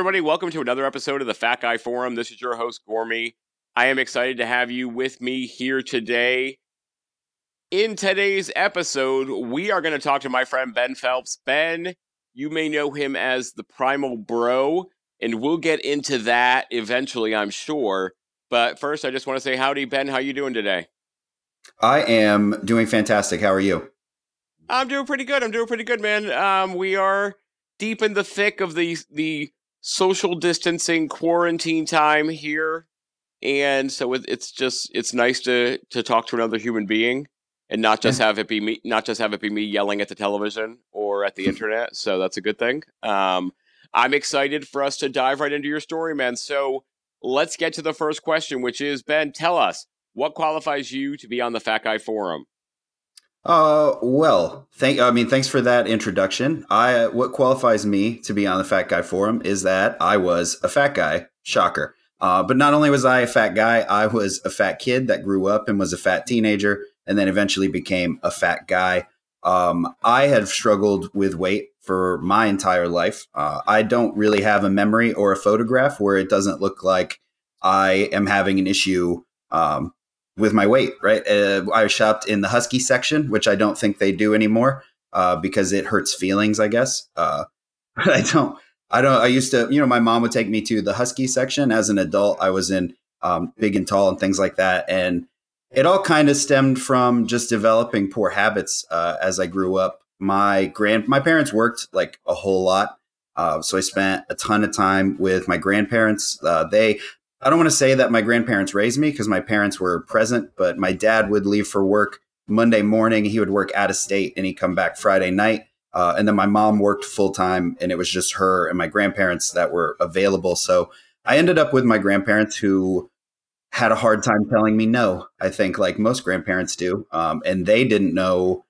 Everybody. Welcome to another episode of the Fat Guy Forum. This is your host, Gormy. I am excited to have you with me here today. In today's episode, we are going to talk to my friend Ben Phelps. Ben, you may know him as the Primal Bro, and we'll get into that eventually, I'm sure. But first, I just want to say howdy, Ben. How are you doing today? I am doing fantastic. How are you? I'm doing pretty good. I'm doing pretty good, man. Um, we are deep in the thick of the the social distancing quarantine time here and so it, it's just it's nice to to talk to another human being and not just have it be me not just have it be me yelling at the television or at the internet so that's a good thing. Um i'm excited for us to dive right into your story man. So let's get to the first question which is ben tell us what qualifies you to be on the fat guy forum uh, well, thank. I mean, thanks for that introduction. I what qualifies me to be on the Fat Guy Forum is that I was a fat guy. Shocker. Uh, but not only was I a fat guy, I was a fat kid that grew up and was a fat teenager, and then eventually became a fat guy. Um, I have struggled with weight for my entire life. Uh, I don't really have a memory or a photograph where it doesn't look like I am having an issue um, with my weight, right? Uh, I shopped in the husky section, which I don't think they do anymore uh, because it hurts feelings, I guess. Uh, I don't, I don't, I used to, you know, my mom would take me to the husky section as an adult. I was in um, big and tall and things like that. And it all kind of stemmed from just developing poor habits uh, as I grew up. My grand, my parents worked like a whole lot. Uh, so I spent a ton of time with my grandparents. Uh, they I don't want to say that my grandparents raised me because my parents were present, but my dad would leave for work Monday morning. He would work out of state and he'd come back Friday night. Uh, and then my mom worked full time and it was just her and my grandparents that were available. So I ended up with my grandparents who had a hard time telling me no, I think, like most grandparents do. Um, and they didn't know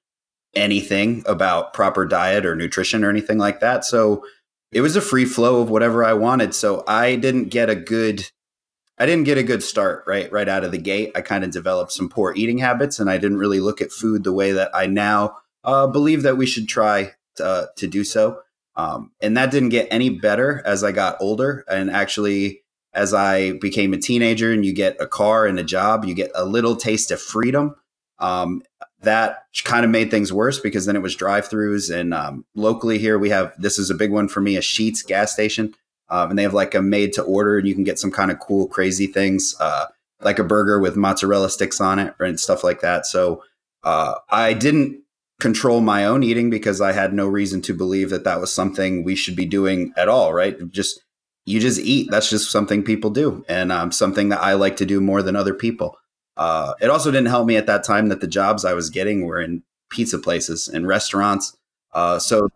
anything about proper diet or nutrition or anything like that. So it was a free flow of whatever I wanted. So I didn't get a good I didn't get a good start right right out of the gate. I kind of developed some poor eating habits, and I didn't really look at food the way that I now uh, believe that we should try to, uh, to do so. Um, and that didn't get any better as I got older, and actually as I became a teenager, and you get a car and a job, you get a little taste of freedom. Um, that kind of made things worse because then it was drive-throughs, and um, locally here we have this is a big one for me, a Sheetz gas station. Um, and they have like a made to order, and you can get some kind of cool, crazy things, uh, like a burger with mozzarella sticks on it and stuff like that. So uh, I didn't control my own eating because I had no reason to believe that that was something we should be doing at all. Right? Just you just eat. That's just something people do, and um, something that I like to do more than other people. Uh, it also didn't help me at that time that the jobs I was getting were in pizza places and restaurants. Uh, so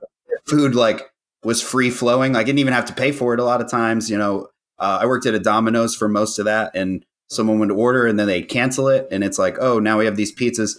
food like was free flowing. I didn't even have to pay for it a lot of times. You know, uh, I worked at a Domino's for most of that, and someone would order and then they'd cancel it, and it's like, oh, now we have these pizzas.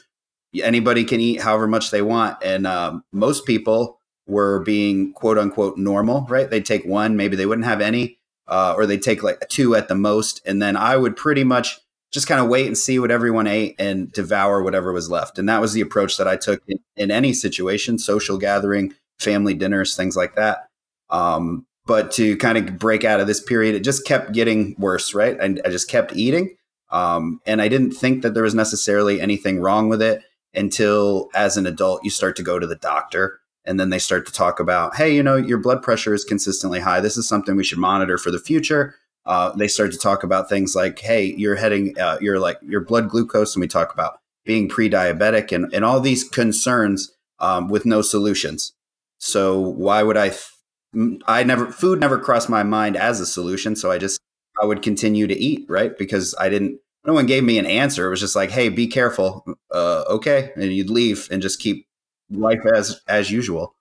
Anybody can eat however much they want, and um, most people were being quote unquote normal, right? They'd take one, maybe they wouldn't have any, uh, or they'd take like two at the most, and then I would pretty much just kind of wait and see what everyone ate and devour whatever was left. And that was the approach that I took in, in any situation, social gathering, family dinners, things like that. Um, but to kind of break out of this period, it just kept getting worse, right? And I just kept eating. Um, and I didn't think that there was necessarily anything wrong with it until as an adult, you start to go to the doctor and then they start to talk about, hey, you know, your blood pressure is consistently high. This is something we should monitor for the future. Uh, they start to talk about things like, hey, you're heading, uh, you're like your blood glucose, and we talk about being pre-diabetic and and all these concerns um, with no solutions. So why would I? Th- I never food never crossed my mind as a solution. So I just I would continue to eat right because I didn't. No one gave me an answer. It was just like, hey, be careful. Uh, okay, and you'd leave and just keep life as as usual.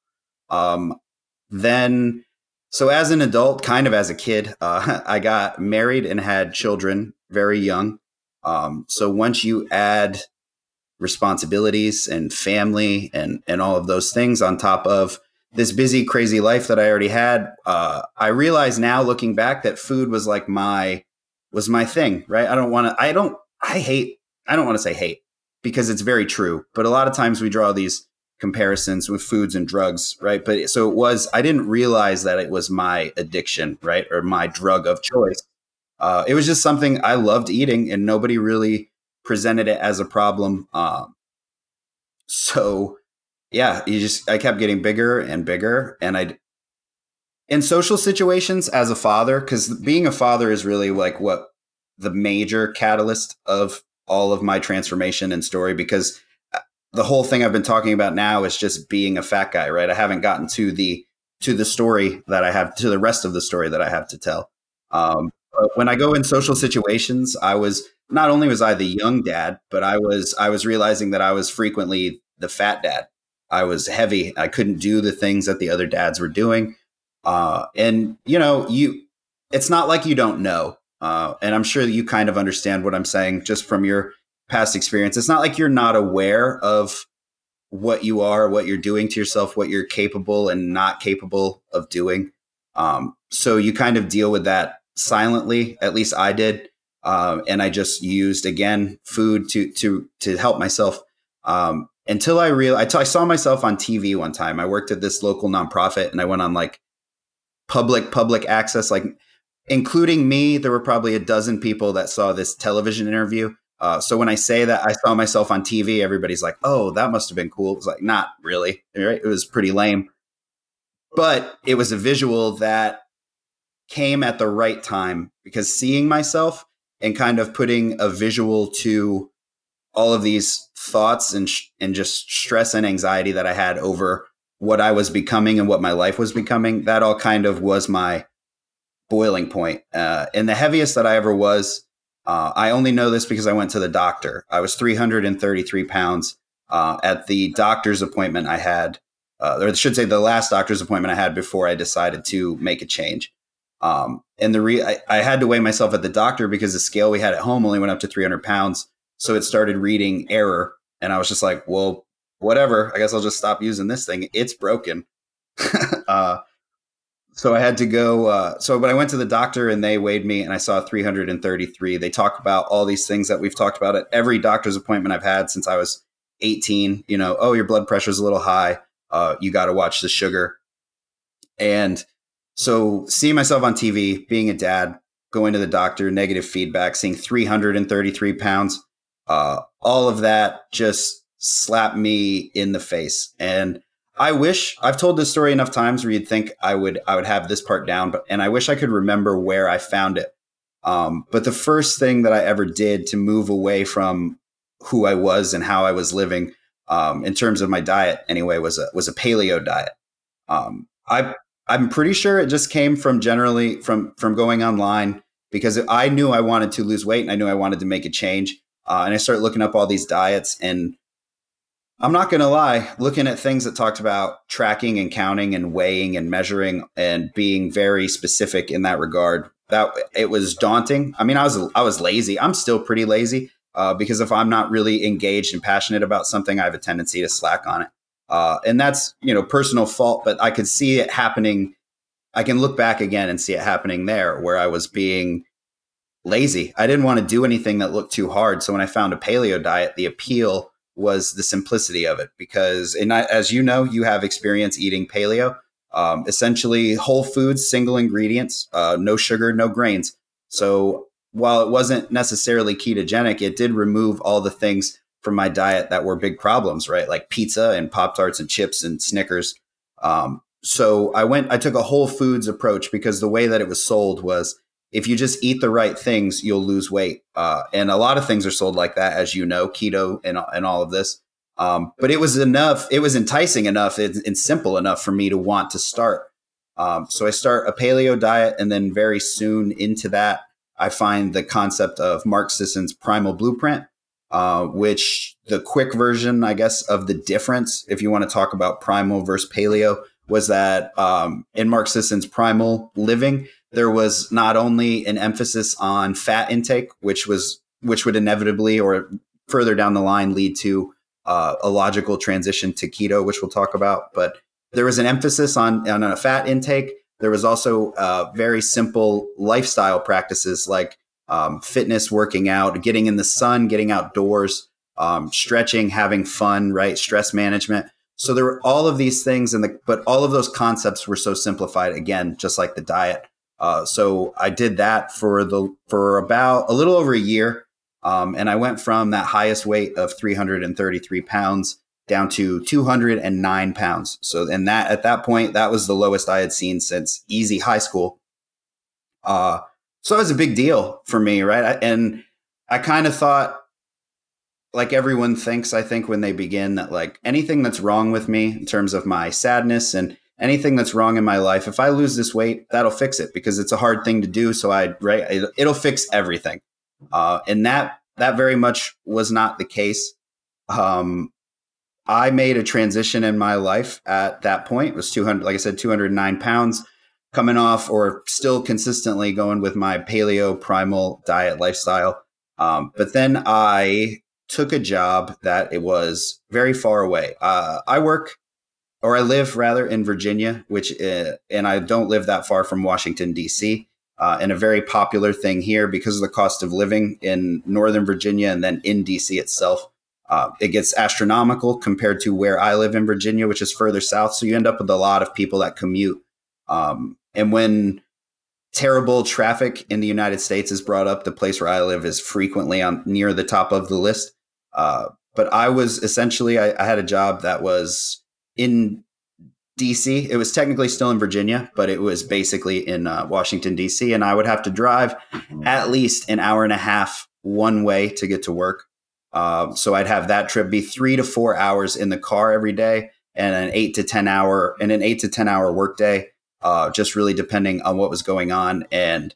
Um, then, so as an adult, kind of as a kid, uh, I got married and had children very young. Um, so once you add responsibilities and family and and all of those things on top of this busy, crazy life that I already had, uh, I realize now looking back that food was like my was my thing, right? I don't want to. I don't. I hate. I don't want to say hate because it's very true. But a lot of times we draw these comparisons with foods and drugs, right? But so it was, I didn't realize that it was my addiction, right? Or my drug of choice. Uh, it was just something I loved eating and nobody really presented it as a problem. Um, so yeah, you just, I kept getting bigger and bigger. And I, in social situations as a father, because being a father is really like what the major catalyst of all of my transformation and story because uh, the whole thing I've been talking about now is just being a fat guy, right? I haven't gotten to the to the story that I have to the rest of the story that I have to tell. Um, when I go in social situations, I was not only was I the young dad, but I was I was realizing that I was frequently the fat dad. I was heavy. I couldn't do the things that the other dads were doing. Uh, and you know, you it's not like you don't know. Uh, and I'm sure you kind of understand what I'm saying just from your past experience. It's not like you're not aware of what you are, what you're doing to yourself, what you're capable and not capable of doing. Um, so you kind of deal with that silently. At least I did, um, and I just used again food to to to help myself. Um, until I real I, t- I saw myself on TV one time. I worked at this local nonprofit, and I went on like public public access, like including me, there were probably a dozen people that saw this television interview. Uh, so when I say that I saw myself on TV, everybody's like, "Oh, that must have been cool." It was like, not really. Right? It was pretty lame, but it was a visual that came at the right time because seeing myself and kind of putting a visual to all of these thoughts and sh- and just stress and anxiety that I had over what I was becoming and what my life was becoming. That all kind of was my boiling point. Uh, and the heaviest that I ever was, uh, I only know this because I went to the doctor. I was 333 pounds uh, at the doctor's appointment I had, uh, or I should say the last doctor's appointment I had before I decided to make a change. Um, and the re- I, I had to weigh myself at the doctor because the scale we had at home only went up to 300 pounds. So it started reading error. And I was just like, well, whatever. I guess I'll just stop using this thing. It's broken. uh, so I had to go. Uh, so, but I went to the doctor and they weighed me and I saw 333. They talk about all these things that we've talked about at every doctor's appointment I've had since I was 18. You know, oh, your blood pressure is a little high. Uh, you got to watch the sugar. And so, seeing myself on TV, being a dad, going to the doctor, negative feedback, seeing 333 pounds, uh, all of that just slapped me in the face. And I wish I've told this story enough times where you'd think I would I would have this part down, but and I wish I could remember where I found it. Um, but the first thing that I ever did to move away from who I was and how I was living, um, in terms of my diet, anyway, was a was a paleo diet. Um, I I'm pretty sure it just came from generally from from going online because I knew I wanted to lose weight and I knew I wanted to make a change. Uh, and I started looking up all these diets and I'm not going to lie, looking at things that talked about tracking and counting and weighing and measuring and being very specific in that regard, that it was daunting. I mean, I was I was lazy. I'm still pretty lazy uh, because if I'm not really engaged and passionate about something, I have a tendency to slack on it. Uh, and that's you know personal fault, but I could see it happening. I can look back again and see it happening there, where I was being lazy. I didn't want to do anything that looked too hard. So when I found a paleo diet, the appeal was the simplicity of it because and I, as you know you have experience eating paleo um, essentially whole foods single ingredients uh, no sugar no grains so while it wasn't necessarily ketogenic it did remove all the things from my diet that were big problems right like pizza and pop tarts and chips and snickers um, so i went i took a whole foods approach because the way that it was sold was if you just eat the right things, you'll lose weight. Uh, and a lot of things are sold like that, as you know, keto and, and all of this. Um, but it was enough, it was enticing enough and, and simple enough for me to want to start. Um, so I start a paleo diet, and then very soon into that, I find the concept of Mark Sisson's primal blueprint, uh, which the quick version, I guess, of the difference, if you want to talk about primal versus paleo, was that um, in Mark Sisson's primal living, there was not only an emphasis on fat intake, which was which would inevitably or further down the line lead to uh, a logical transition to keto, which we'll talk about, but there was an emphasis on on a fat intake. There was also uh, very simple lifestyle practices like um, fitness, working out, getting in the sun, getting outdoors, um, stretching, having fun, right? Stress management. So there were all of these things, and the but all of those concepts were so simplified. Again, just like the diet. Uh, so I did that for the for about a little over a year, um, and I went from that highest weight of 333 pounds down to 209 pounds. So, and that at that point, that was the lowest I had seen since easy high school. Uh, so it was a big deal for me, right? And I kind of thought, like everyone thinks, I think when they begin that like anything that's wrong with me in terms of my sadness and anything that's wrong in my life, if I lose this weight, that'll fix it because it's a hard thing to do. So I, right, it'll fix everything. Uh, and that, that very much was not the case. Um, I made a transition in my life at that point. It was 200, like I said, 209 pounds coming off or still consistently going with my paleo primal diet lifestyle. Um, but then I took a job that it was very far away. Uh, I work or I live rather in Virginia, which, uh, and I don't live that far from Washington, D.C. Uh, and a very popular thing here because of the cost of living in Northern Virginia and then in DC itself. Uh, it gets astronomical compared to where I live in Virginia, which is further south. So you end up with a lot of people that commute. Um, and when terrible traffic in the United States is brought up, the place where I live is frequently on near the top of the list. Uh, but I was essentially, I, I, had a job that was in DC. It was technically still in Virginia, but it was basically in uh, Washington, DC. And I would have to drive at least an hour and a half one way to get to work. Um, so I'd have that trip be three to four hours in the car every day, and an eight to ten hour and an eight to ten hour workday, uh, just really depending on what was going on. And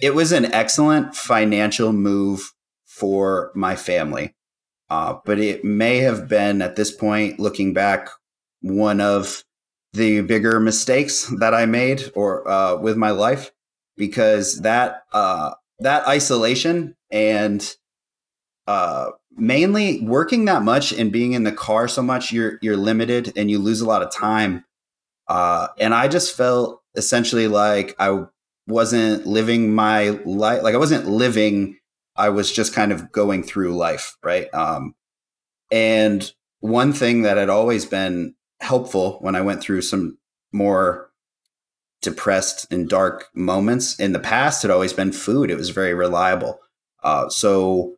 it was an excellent financial move for my family, uh, but it may have been at this point, looking back, one of the bigger mistakes that I made or uh, with my life because that uh, that isolation and uh, mainly working that much and being in the car so much, you're you're limited and you lose a lot of time. Uh, and I just felt essentially like I wasn't living my life, like I wasn't living. I was just kind of going through life, right? Um, and one thing that had always been helpful when I went through some more depressed and dark moments in the past had always been food. It was very reliable. Uh, so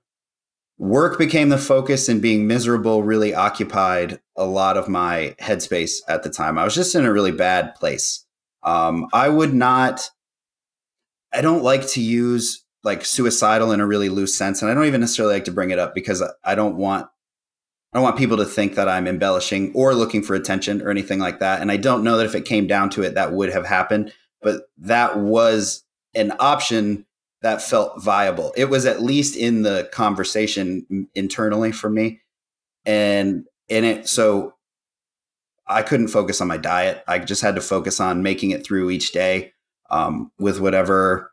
work became the focus and being miserable really occupied a lot of my headspace at the time. I was just in a really bad place. Um, I would not, I don't like to use like suicidal in a really loose sense. And I don't even necessarily like to bring it up because I don't want, I don't want people to think that I'm embellishing or looking for attention or anything like that. And I don't know that if it came down to it, that would have happened, but that was an option that felt viable. It was at least in the conversation internally for me. And in it, so I couldn't focus on my diet. I just had to focus on making it through each day um, with whatever,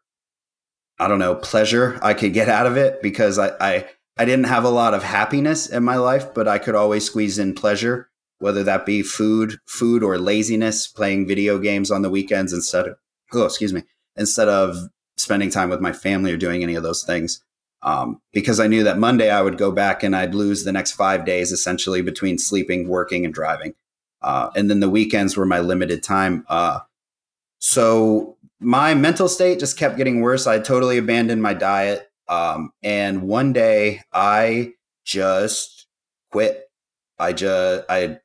I don't know, pleasure I could get out of it because I, I, I didn't have a lot of happiness in my life, but I could always squeeze in pleasure, whether that be food, food or laziness, playing video games on the weekends instead of, oh, excuse me, instead of spending time with my family or doing any of those things. Um, because I knew that Monday I would go back and I'd lose the next five days essentially between sleeping, working, and driving. Uh, and then the weekends were my limited time. Uh, so my mental state just kept getting worse. I totally abandoned my diet. Um, and one day I just quit. I just, I,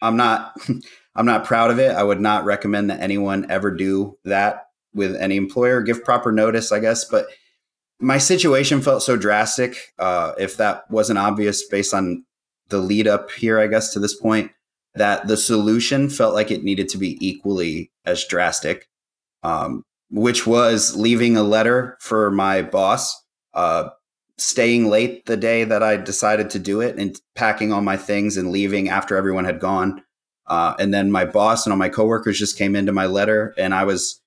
I'm not, I'm not proud of it. I would not recommend that anyone ever do that with any employer, give proper notice, I guess. But my situation felt so drastic. Uh, if that wasn't obvious based on the lead up here, I guess, to this point, that the solution felt like it needed to be equally as drastic, um, which was leaving a letter for my boss, uh, staying late the day that I decided to do it, and packing all my things and leaving after everyone had gone. Uh, and then my boss and all my coworkers just came into my letter, and I was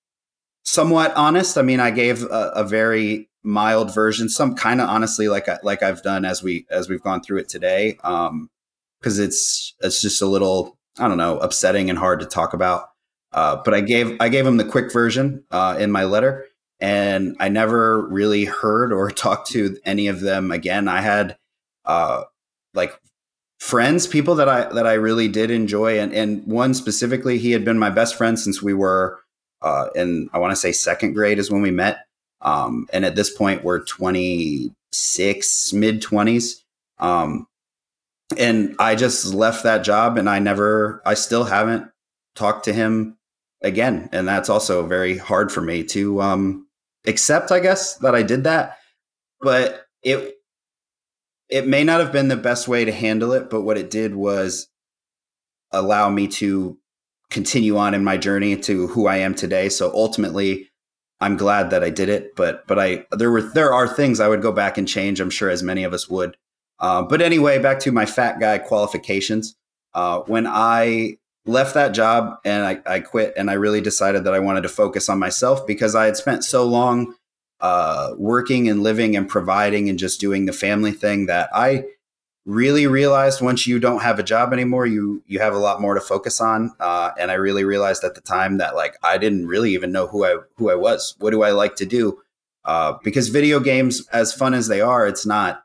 somewhat honest. I mean, I gave a, a very mild version, some kind of honestly, like I, like I've done as we as we've gone through it today, because um, it's it's just a little I don't know upsetting and hard to talk about. Uh, but I gave I gave him the quick version uh, in my letter, and I never really heard or talked to any of them again. I had uh, like friends, people that I that I really did enjoy, and and one specifically, he had been my best friend since we were uh, in I want to say second grade is when we met, um, and at this point we're 26, mid 20s, um, and I just left that job, and I never, I still haven't talked to him again, and that's also very hard for me to um, accept, I guess, that I did that, but it it may not have been the best way to handle it, but what it did was allow me to continue on in my journey to who I am today. So ultimately, I'm glad that I did it. But but I there were there are things I would go back and change. I'm sure as many of us would. Uh, but anyway, back to my fat guy qualifications. Uh, when I left that job and I, I quit, and I really decided that I wanted to focus on myself because I had spent so long uh, working and living and providing and just doing the family thing that I really realized once you don't have a job anymore, you you have a lot more to focus on. Uh, and I really realized at the time that like I didn't really even know who I who I was. What do I like to do? Uh, because video games, as fun as they are, it's not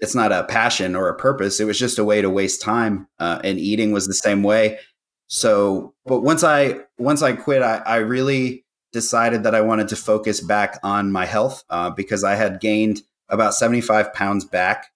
it's not a passion or a purpose. It was just a way to waste time. Uh, and eating was the same way. So, but once I once I quit, I, I really decided that I wanted to focus back on my health uh, because I had gained about 75 pounds back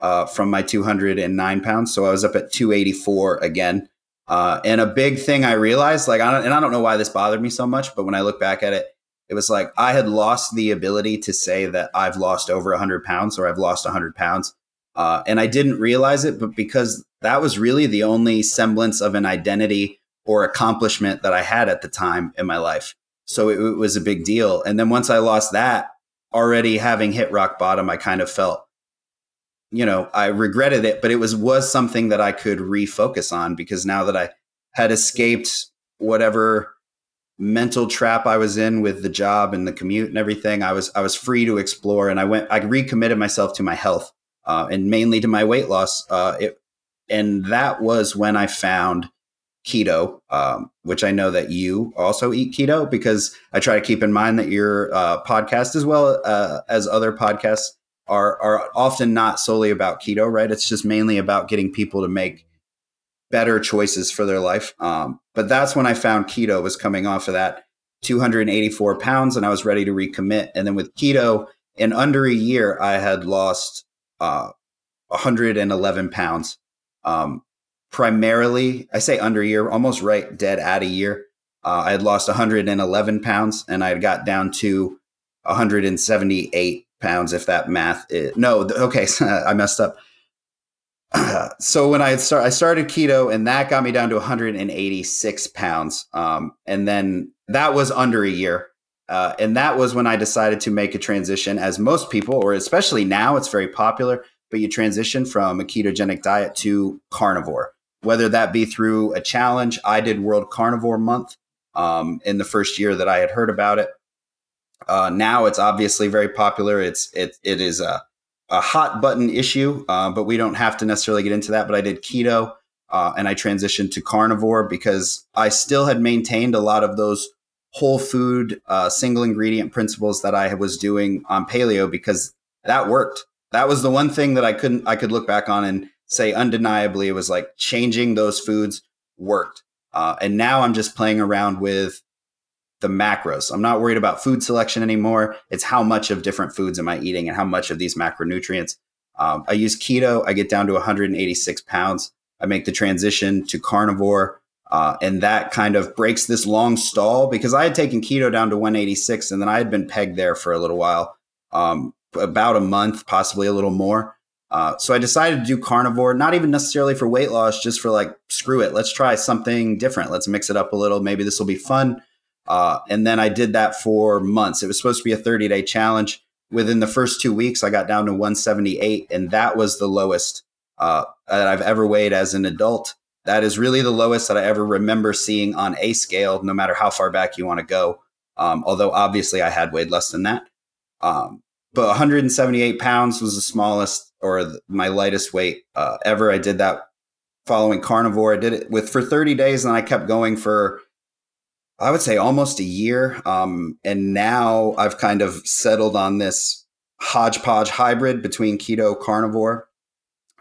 uh, from my 209 pounds. So I was up at 284 again. Uh, and a big thing I realized, like, I and I don't know why this bothered me so much, but when I look back at it, it was like I had lost the ability to say that I've lost over 100 pounds or I've lost 100 pounds. Uh, and I didn't realize it, but because that was really the only semblance of an identity or accomplishment that I had at the time in my life. So it, it was a big deal. And then once I lost that, already having hit rock bottom, I kind of felt, you know, I regretted it, but it was was something that I could refocus on because now that I had escaped whatever mental trap I was in with the job and the commute and everything, I was I was free to explore, and I went I recommitted myself to my health uh, and mainly to my weight loss. Uh, it, and that was when I found keto, um, which I know that you also eat keto because I try to keep in mind that your uh, podcast, as well uh, as other podcasts, are are often not solely about keto, right? It's just mainly about getting people to make better choices for their life. Um, but that's when I found keto was coming off of that 284 pounds, and I was ready to recommit. And then with keto, in under a year, I had lost uh, 111 pounds. Um, primarily, I say under a year, almost right dead at a year. Uh, I had lost 111 pounds and I had got down to 178 pounds, if that math is, no, okay, I messed up. so when I start, I started keto and that got me down to 186 pounds. Um, and then that was under a year. Uh, and that was when I decided to make a transition, as most people, or especially now, it's very popular, but you transition from a ketogenic diet to carnivore whether that be through a challenge. I did World Carnivore Month um, in the first year that I had heard about it. Uh, now it's obviously very popular. It's it it is a a hot button issue, uh, but we don't have to necessarily get into that. But I did keto uh, and I transitioned to carnivore because I still had maintained a lot of those whole food uh, single ingredient principles that I was doing on paleo because that worked. That was the one thing that I couldn't I could look back on and say undeniably it was like changing those foods worked. Uh, and now I'm just playing around with the macros. I'm not worried about food selection anymore. It's how much of different foods am I eating and how much of these macronutrients. Um, I use keto. I get down to 186 pounds. I make the transition to carnivore. Uh, and that kind of breaks this long stall because I had taken keto down to 186 and then I had been pegged there for a little while, um, about a month, possibly a little more. Uh, so I decided to do carnivore, not even necessarily for weight loss, just for like, screw it, let's try something different. Let's mix it up a little. Maybe this will be fun. Uh, and then I did that for months. It was supposed to be a 30 day challenge. Within the first two weeks, I got down to 178, and that was the lowest uh, that I've ever weighed as an adult. That is really the lowest that I ever remember seeing on a scale, no matter how far back you want to go. Um, although obviously I had weighed less than that. Um, but 178 pounds was the smallest or my lightest weight uh, ever. I did that following carnivore. I did it with for 30 days, and I kept going for I would say almost a year. Um, and now I've kind of settled on this hodgepodge hybrid between keto carnivore.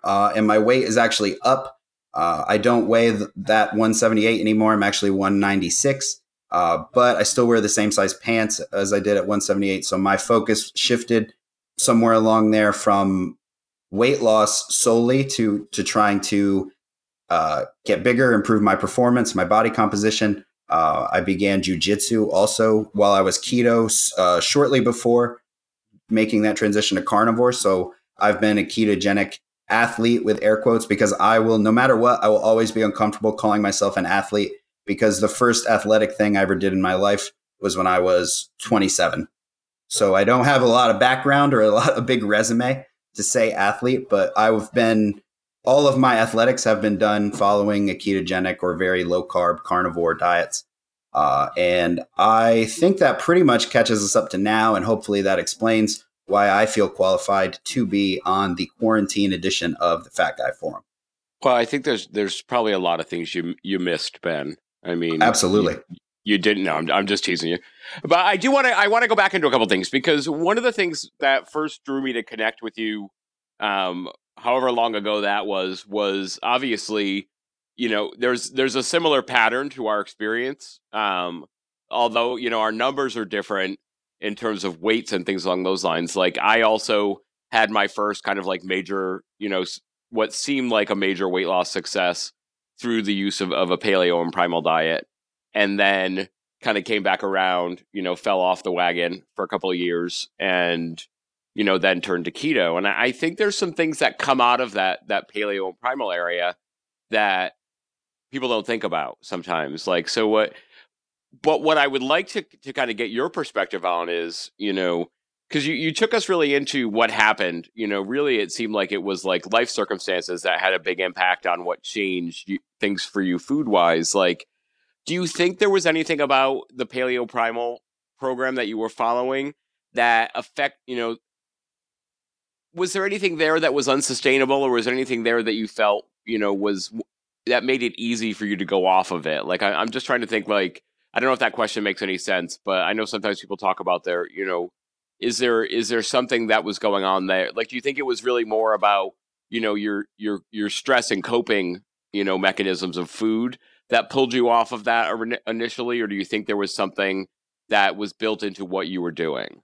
uh, and my weight is actually up. Uh, I don't weigh th- that 178 anymore. I'm actually 196. Uh, but I still wear the same size pants as I did at 178. So my focus shifted somewhere along there from weight loss solely to to trying to uh, get bigger, improve my performance, my body composition. Uh, I began jujitsu also while I was keto uh, shortly before making that transition to carnivore. So I've been a ketogenic athlete with air quotes because I will, no matter what, I will always be uncomfortable calling myself an athlete because the first athletic thing I ever did in my life was when I was 27. So I don't have a lot of background or a lot of big resume to say athlete, but I've been all of my athletics have been done following a ketogenic or very low carb carnivore diets. Uh, and I think that pretty much catches us up to now. And hopefully that explains why I feel qualified to be on the quarantine edition of the Fat Guy Forum. Well, I think there's there's probably a lot of things you you missed, Ben. I mean, absolutely. You, you didn't know. I'm, I'm just teasing you, but I do want to. I want to go back into a couple things because one of the things that first drew me to connect with you, um, however long ago that was, was obviously, you know, there's there's a similar pattern to our experience. Um, although you know our numbers are different in terms of weights and things along those lines. Like I also had my first kind of like major, you know, what seemed like a major weight loss success through the use of, of a paleo and primal diet and then kind of came back around you know fell off the wagon for a couple of years and you know then turned to keto. And I, I think there's some things that come out of that that paleo and primal area that people don't think about sometimes. Like so what but what i would like to to kind of get your perspective on is you know because you, you took us really into what happened. You know really it seemed like it was like life circumstances that had a big impact on what changed you, things for you food wise like do you think there was anything about the paleo primal program that you were following that affect you know was there anything there that was unsustainable or was there anything there that you felt you know was that made it easy for you to go off of it? Like I, i'm just trying to think like i don't know if that question makes any sense but i know sometimes people talk about their you know is there is there something that was going on there? Like do you think it was really more about you know your your your stress and coping you know mechanisms of food that pulled you off of that initially or do you think there was something that was built into what you were doing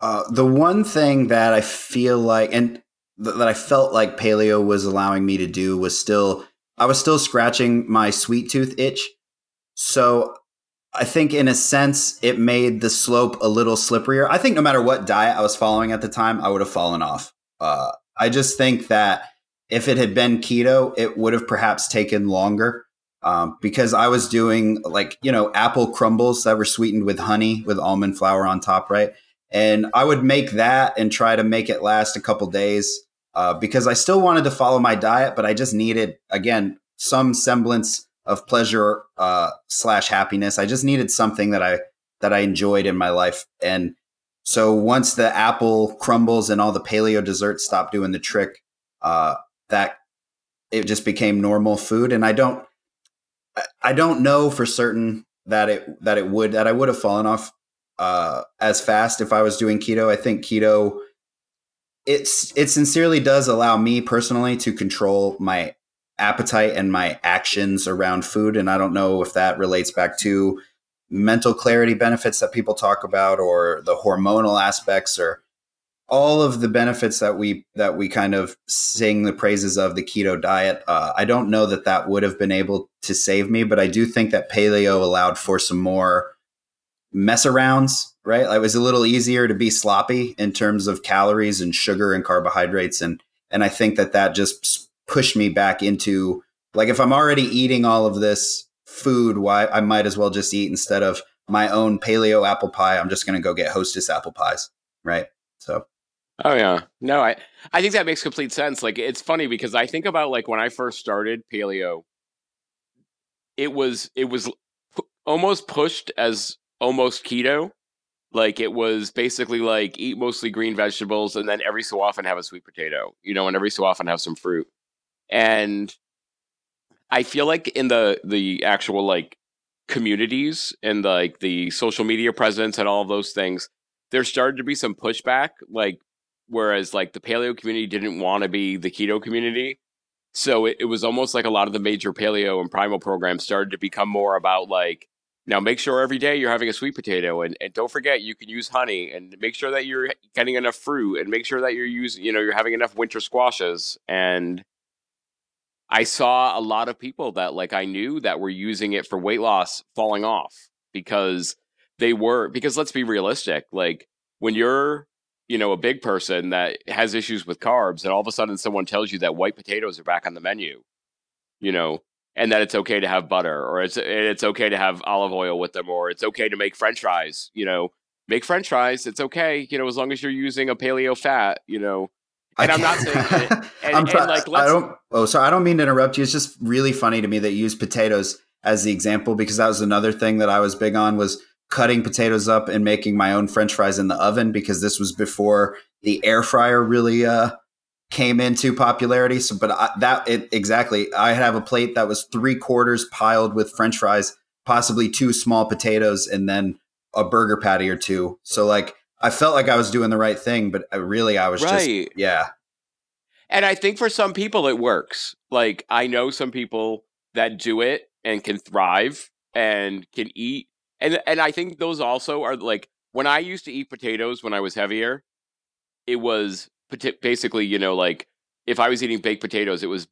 uh, the one thing that i feel like and th- that i felt like paleo was allowing me to do was still i was still scratching my sweet tooth itch so I think in a sense it made the slope a little slipperier. I think no matter what diet I was following at the time, I would have fallen off. Uh, I just think that if it had been keto, it would have perhaps taken longer um, because I was doing like you know apple crumbles that were sweetened with honey with almond flour on top, right? And I would make that and try to make it last a couple days uh, because I still wanted to follow my diet, but I just needed again some semblance of pleasure uh, slash happiness. I just needed something that I that I enjoyed in my life, and so once the apple crumbles and all the paleo desserts stopped doing the trick, uh, that it just became normal food. And I don't, I don't know for certain that it that it would that I would have fallen off uh, as fast if I was doing keto. I think keto it's it sincerely does allow me personally to control my appetite and my actions around food. And I don't know if that relates back to mental clarity benefits that people talk about or the hormonal aspects or all of the benefits that we that we kind of sing the praises of the keto diet uh, i don't know that that would have been able to save me but i do think that paleo allowed for some more mess arounds right it was a little easier to be sloppy in terms of calories and sugar and carbohydrates and and i think that that just pushed me back into like if I'm already eating all of this food, why I might as well just eat instead of my own paleo apple pie. I'm just going to go get Hostess apple pies, right? So. Oh yeah, no, I I think that makes complete sense. Like it's funny because I think about like when I first started paleo, it was it was almost pushed as almost keto. Like it was basically like eat mostly green vegetables and then every so often have a sweet potato, you know, and every so often have some fruit and I feel like in the the actual like communities and like the social media presence and all those things, there started to be some pushback, like whereas like the paleo community didn't want to be the keto community. So it, it was almost like a lot of the major paleo and primal programs started to become more about like, now make sure every day you're having a sweet potato and, and don't forget you can use honey and make sure that you're getting enough fruit and make sure that you're using, you know, you're having enough winter squashes. And I saw a lot of people that like I knew that were using it for weight loss falling off because they were because let's be realistic, like when you're you know, a big person that has issues with carbs, and all of a sudden someone tells you that white potatoes are back on the menu, you know, and that it's okay to have butter, or it's it's okay to have olive oil with them, or it's okay to make French fries, you know, make French fries. It's okay, you know, as long as you're using a paleo fat, you know. And I'm not saying, and, and, I'm like, I don't. Oh, sorry, I don't mean to interrupt you. It's just really funny to me that you use potatoes as the example because that was another thing that I was big on was cutting potatoes up and making my own french fries in the oven because this was before the air fryer really uh, came into popularity. So but I, that it, exactly i have a plate that was three quarters piled with french fries possibly two small potatoes and then a burger patty or two. So like i felt like i was doing the right thing but I, really i was right. just yeah. And i think for some people it works. Like i know some people that do it and can thrive and can eat. And and I think those also are like when I used to eat potatoes when I was heavier, it was basically you know like if I was eating baked potatoes, it was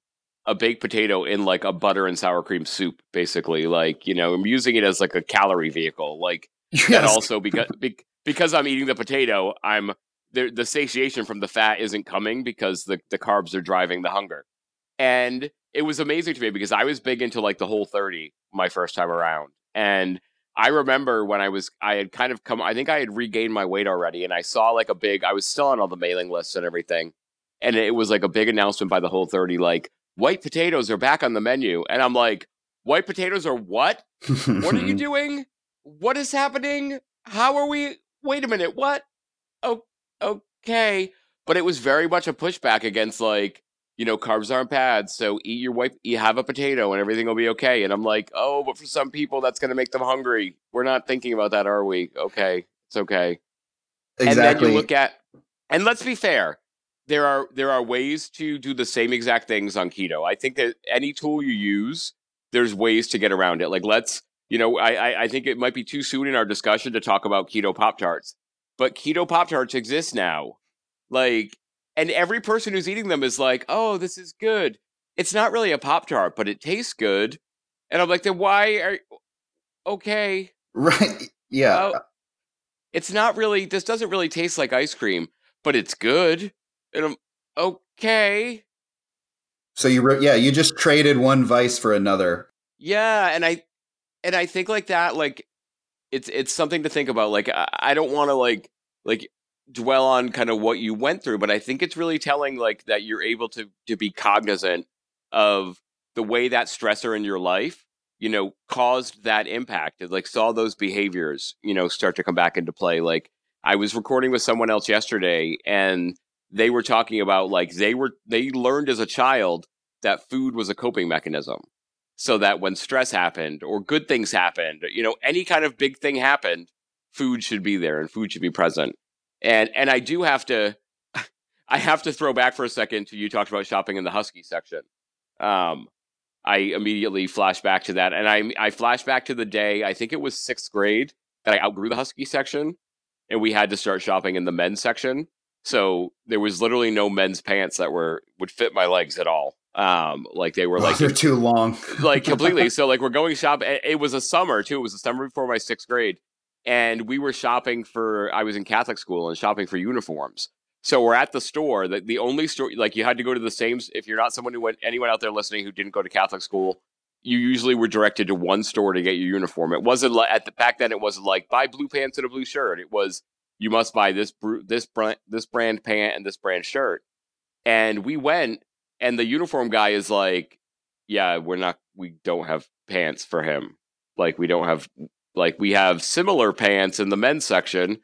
a baked potato in like a butter and sour cream soup, basically. Like you know, I'm using it as like a calorie vehicle. Like yes. and also because because I'm eating the potato, I'm the the satiation from the fat isn't coming because the the carbs are driving the hunger. And it was amazing to me because I was big into like the Whole30 my first time around. And I remember when I was, I had kind of come, I think I had regained my weight already, and I saw like a big, I was still on all the mailing lists and everything. And it was like a big announcement by the Whole30, like, white potatoes are back on the menu. And I'm like, white potatoes are what? what are you doing? What is happening? How are we? Wait a minute, what? Oh, okay. But it was very much a pushback against like, you know, carbs aren't bad, so eat your white, you have a potato, and everything will be okay. And I'm like, oh, but for some people, that's going to make them hungry. We're not thinking about that, are we? Okay, it's okay. Exactly. And then you look at, and let's be fair, there are there are ways to do the same exact things on keto. I think that any tool you use, there's ways to get around it. Like let's, you know, I I, I think it might be too soon in our discussion to talk about keto pop tarts, but keto pop tarts exist now. Like and every person who's eating them is like, "Oh, this is good." It's not really a pop tart, but it tastes good. And I'm like, "Then why are okay?" Right? Yeah. Uh, it's not really. This doesn't really taste like ice cream, but it's good. And I'm okay. So you, yeah, you just traded one vice for another. Yeah, and I, and I think like that, like it's it's something to think about. Like I, I don't want to like like dwell on kind of what you went through, but I think it's really telling like that you're able to to be cognizant of the way that stressor in your life, you know, caused that impact. It like saw those behaviors, you know, start to come back into play. Like I was recording with someone else yesterday and they were talking about like they were they learned as a child that food was a coping mechanism. So that when stress happened or good things happened, you know, any kind of big thing happened, food should be there and food should be present. And and I do have to I have to throw back for a second to you talked about shopping in the Husky section. Um, I immediately flash back to that, and I I flash back to the day I think it was sixth grade that I outgrew the Husky section, and we had to start shopping in the men's section. So there was literally no men's pants that were would fit my legs at all. Um, like they were like they're too long, like completely. So like we're going shop. It was a summer too. It was the summer before my sixth grade, and we were shopping for I was in Catholic school and shopping for uniforms. So we're at the store. The, the only store like you had to go to the same if you're not someone who went anyone out there listening who didn't go to Catholic school, you usually were directed to one store to get your uniform. It wasn't like at the back then it wasn't like buy blue pants and a blue shirt. It was you must buy this this brand this brand pant and this brand shirt. And we went and the uniform guy is like, "Yeah, we're not we don't have pants for him. Like we don't have like we have similar pants in the men's section.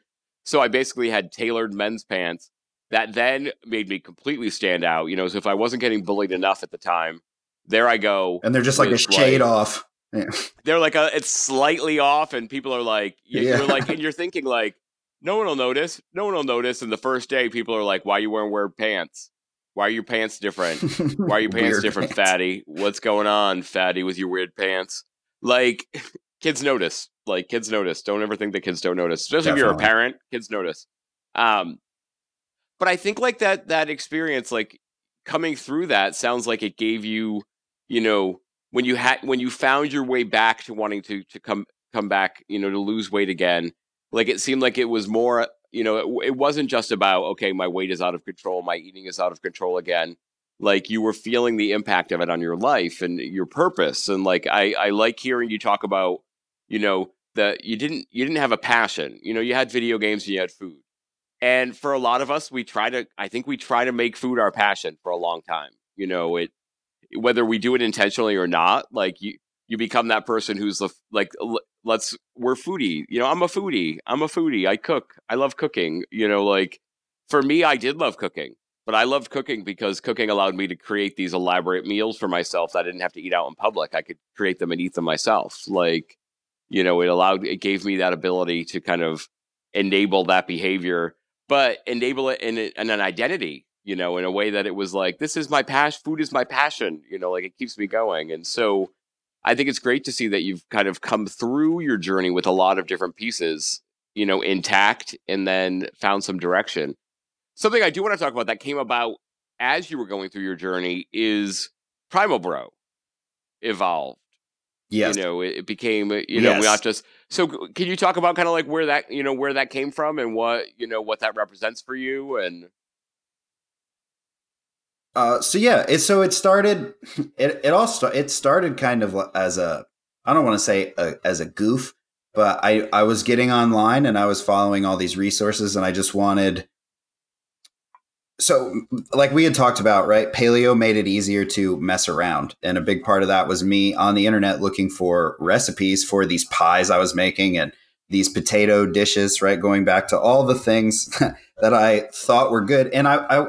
So I basically had tailored men's pants that then made me completely stand out. You know, as if I wasn't getting bullied enough at the time. There I go. And they're just like a shade like, off. Yeah. They're like a, it's slightly off, and people are like, yeah. you're like, and you're thinking like, no one will notice. No one will notice. And the first day, people are like, "Why are you wearing weird pants? Why are your pants different? Why are your pants different, pants. fatty? What's going on, fatty, with your weird pants?" Like, kids notice. Like, kids notice. Don't ever think that kids don't notice, especially Definitely. if you're a parent. Kids notice. Um, but I think like that that experience, like coming through that, sounds like it gave you, you know, when you had when you found your way back to wanting to to come come back, you know, to lose weight again like it seemed like it was more you know it, it wasn't just about okay my weight is out of control my eating is out of control again like you were feeling the impact of it on your life and your purpose and like i i like hearing you talk about you know that you didn't you didn't have a passion you know you had video games and you had food. And for a lot of us we try to i think we try to make food our passion for a long time you know it whether we do it intentionally or not like you you become that person who's the like let's we're foodie you know i'm a foodie i'm a foodie i cook i love cooking you know like for me i did love cooking but i loved cooking because cooking allowed me to create these elaborate meals for myself that i didn't have to eat out in public i could create them and eat them myself like you know it allowed it gave me that ability to kind of enable that behavior but enable it in, in an identity you know in a way that it was like this is my passion food is my passion you know like it keeps me going and so I think it's great to see that you've kind of come through your journey with a lot of different pieces, you know, intact and then found some direction. Something I do want to talk about that came about as you were going through your journey is Primal Bro evolved. Yes. You know, it, became, uh, you know, yes. we not just, so can you talk about kind of like where that, you know, where that came from and what, you know, what that represents for you and, uh, so yeah, it so it started. It it all st- it started kind of as a I don't want to say a, as a goof, but I I was getting online and I was following all these resources and I just wanted. So, like we had talked about, right? Paleo made it easier to mess around, and a big part of that was me on the internet looking for recipes for these pies I was making and these potato dishes, right? Going back to all the things that I thought were good, and I, I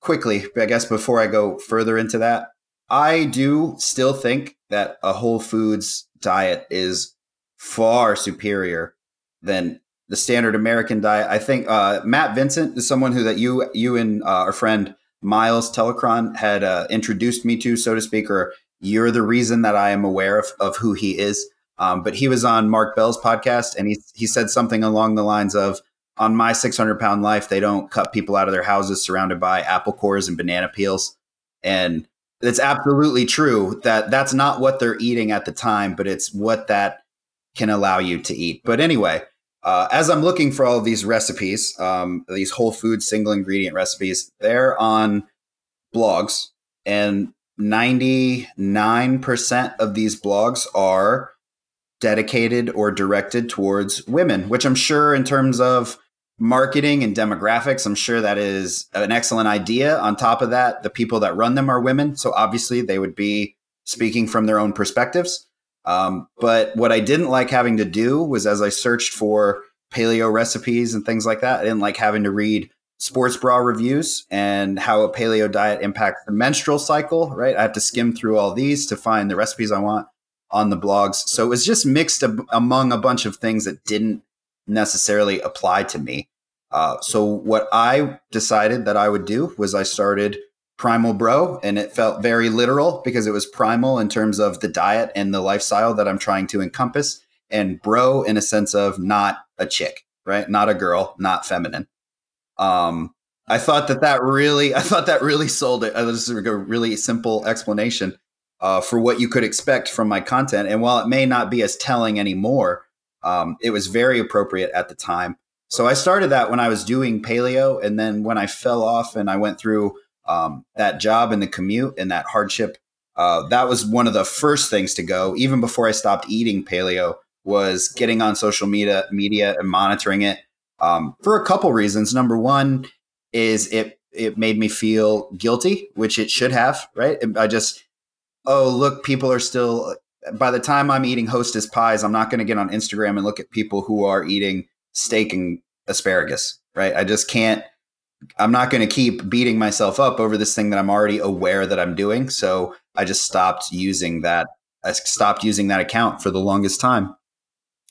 quickly, I guess before I go further into that, I do still think that a whole foods diet is far superior than the standard American diet. I think uh, Matt Vincent is someone who that you you and uh, our friend Miles Telecron had uh, introduced me to, so to speak, or you're the reason that I am aware of, of who he is. Um, but he was on Mark Bell's podcast, and he he said something along the lines of on my 600 pound life, they don't cut people out of their houses surrounded by apple cores and banana peels. And it's absolutely true that that's not what they're eating at the time, but it's what that can allow you to eat. But anyway, uh, as I'm looking for all of these recipes, um, these whole food single ingredient recipes, they're on blogs, and 99% of these blogs are dedicated or directed towards women, which I'm sure, in terms of marketing and demographics. I'm sure that is an excellent idea. On top of that, the people that run them are women. So obviously they would be speaking from their own perspectives. Um, but what I didn't like having to do was as I searched for paleo recipes and things like that, I didn't like having to read sports bra reviews and how a paleo diet impacts the menstrual cycle, right? I have to skim through all these to find the recipes I want on the blogs. So it was just mixed ab- among a bunch of things that didn't necessarily apply to me. Uh, so what I decided that I would do was I started Primal Bro, and it felt very literal because it was primal in terms of the diet and the lifestyle that I'm trying to encompass, and bro in a sense of not a chick, right? Not a girl, not feminine. Um, I thought that that really, I thought that really sold it. This is a really simple explanation uh, for what you could expect from my content, and while it may not be as telling anymore, um, it was very appropriate at the time. So I started that when I was doing paleo. And then when I fell off and I went through um, that job and the commute and that hardship, uh, that was one of the first things to go, even before I stopped eating paleo, was getting on social media, media and monitoring it um, for a couple reasons. Number one is it it made me feel guilty, which it should have, right? I just, oh look, people are still by the time I'm eating hostess pies, I'm not going to get on Instagram and look at people who are eating steak and asparagus, right? I just can't, I'm not going to keep beating myself up over this thing that I'm already aware that I'm doing. So I just stopped using that. I stopped using that account for the longest time.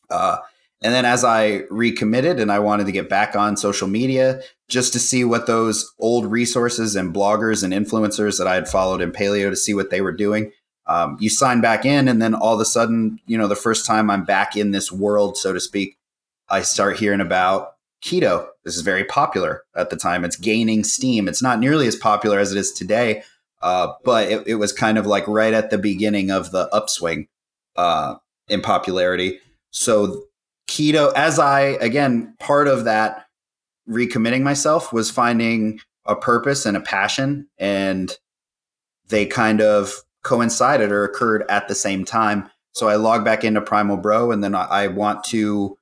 Uh, And then as I recommitted and I wanted to get back on social media just to see what those old resources and bloggers and influencers that I had followed in paleo to see what they were doing. Um, you sign back in, and then all of a sudden, you know, the first time I'm back in this world, so to speak, I start hearing about keto. This is very popular at the time. It's gaining steam. It's not nearly as popular as it is today, uh, but it, it, was kind of like right at the beginning of the upswing uh, in popularity. So keto, as I again part of that recommitting myself was finding a purpose and a passion, and they kind of coincided or occurred at the same time. So I log back into Primal Bro, and then I want to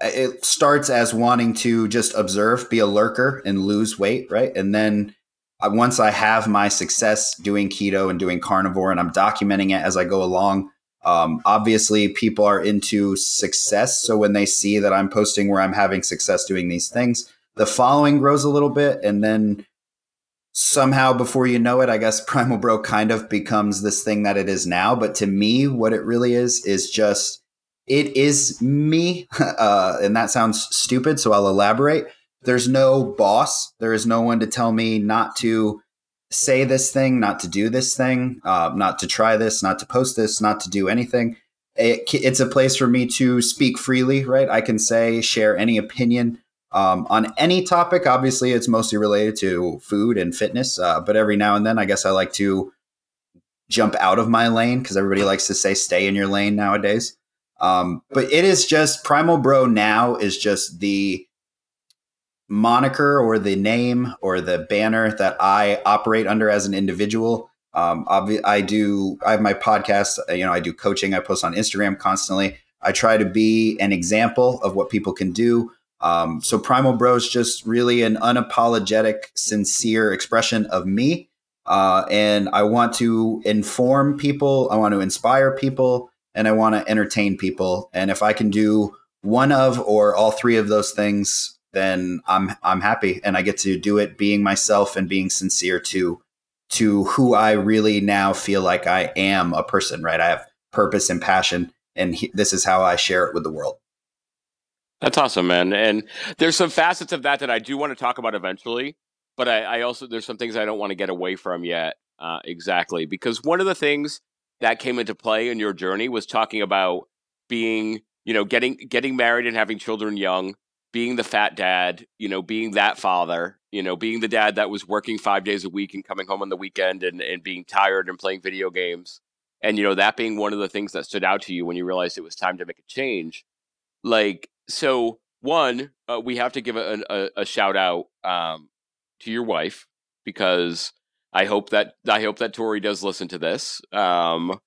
it starts as wanting to just observe, be a lurker, and lose weight, right? And then uh, once I have my success doing keto and doing carnivore, and I'm documenting it as I go along. Um, obviously, people are into success, so when they see that I'm posting where I'm having success doing these things, the following grows a little bit, and then somehow before you know it, I guess Primal Bro kind of becomes this thing that it is now. But to me, what it really is is just it is me. Uh, and that sounds stupid, so I'll elaborate. There's no boss. There is no one to tell me not to say this thing, not to do this thing, uh, not to try this, not to post this, not to do anything. It, it's a place for me to speak freely, right? I can say, share any opinion um, on any topic. Obviously, it's mostly related to food and fitness, uh, but every now and then, I guess I like to jump out of my lane because everybody likes to say stay in your lane nowadays. Um, but it is just Primal Bro now is just the moniker or the name or the banner that I operate under as an individual. Um, obvi- I do. I have my podcast. Uh, you know, I do coaching. I post on Instagram constantly. I try to be an example of what people can do. Um, so Primal Bro is just really an unapologetic, sincere expression of me. Uh, and I want to inform people. I want to inspire people and I want to entertain people. And if I can do one of or all three of those things, then I'm I'm happy, and I get to do it being myself and being sincere to to who I really now feel like I am a person. Right, I have purpose and passion, and he, this is how I share it with the world. That's awesome, man. And there's some facets of that that I do want to talk about eventually, but I, I also there's some things I don't want to get away from yet. Uh, exactly, because one of the things that came into play in your journey was talking about being, you know, getting getting married and having children young, being the fat dad, you know, being that father, you know, being the dad that was working five days a week and coming home on the weekend and, and being tired and playing video games. And, you know, that being one of the things that stood out to you when you realized it was time to make a change. Like, so one, uh, we have to give a, a, a shout out um, to your wife because I hope that I hope that Tori does listen to this. Um,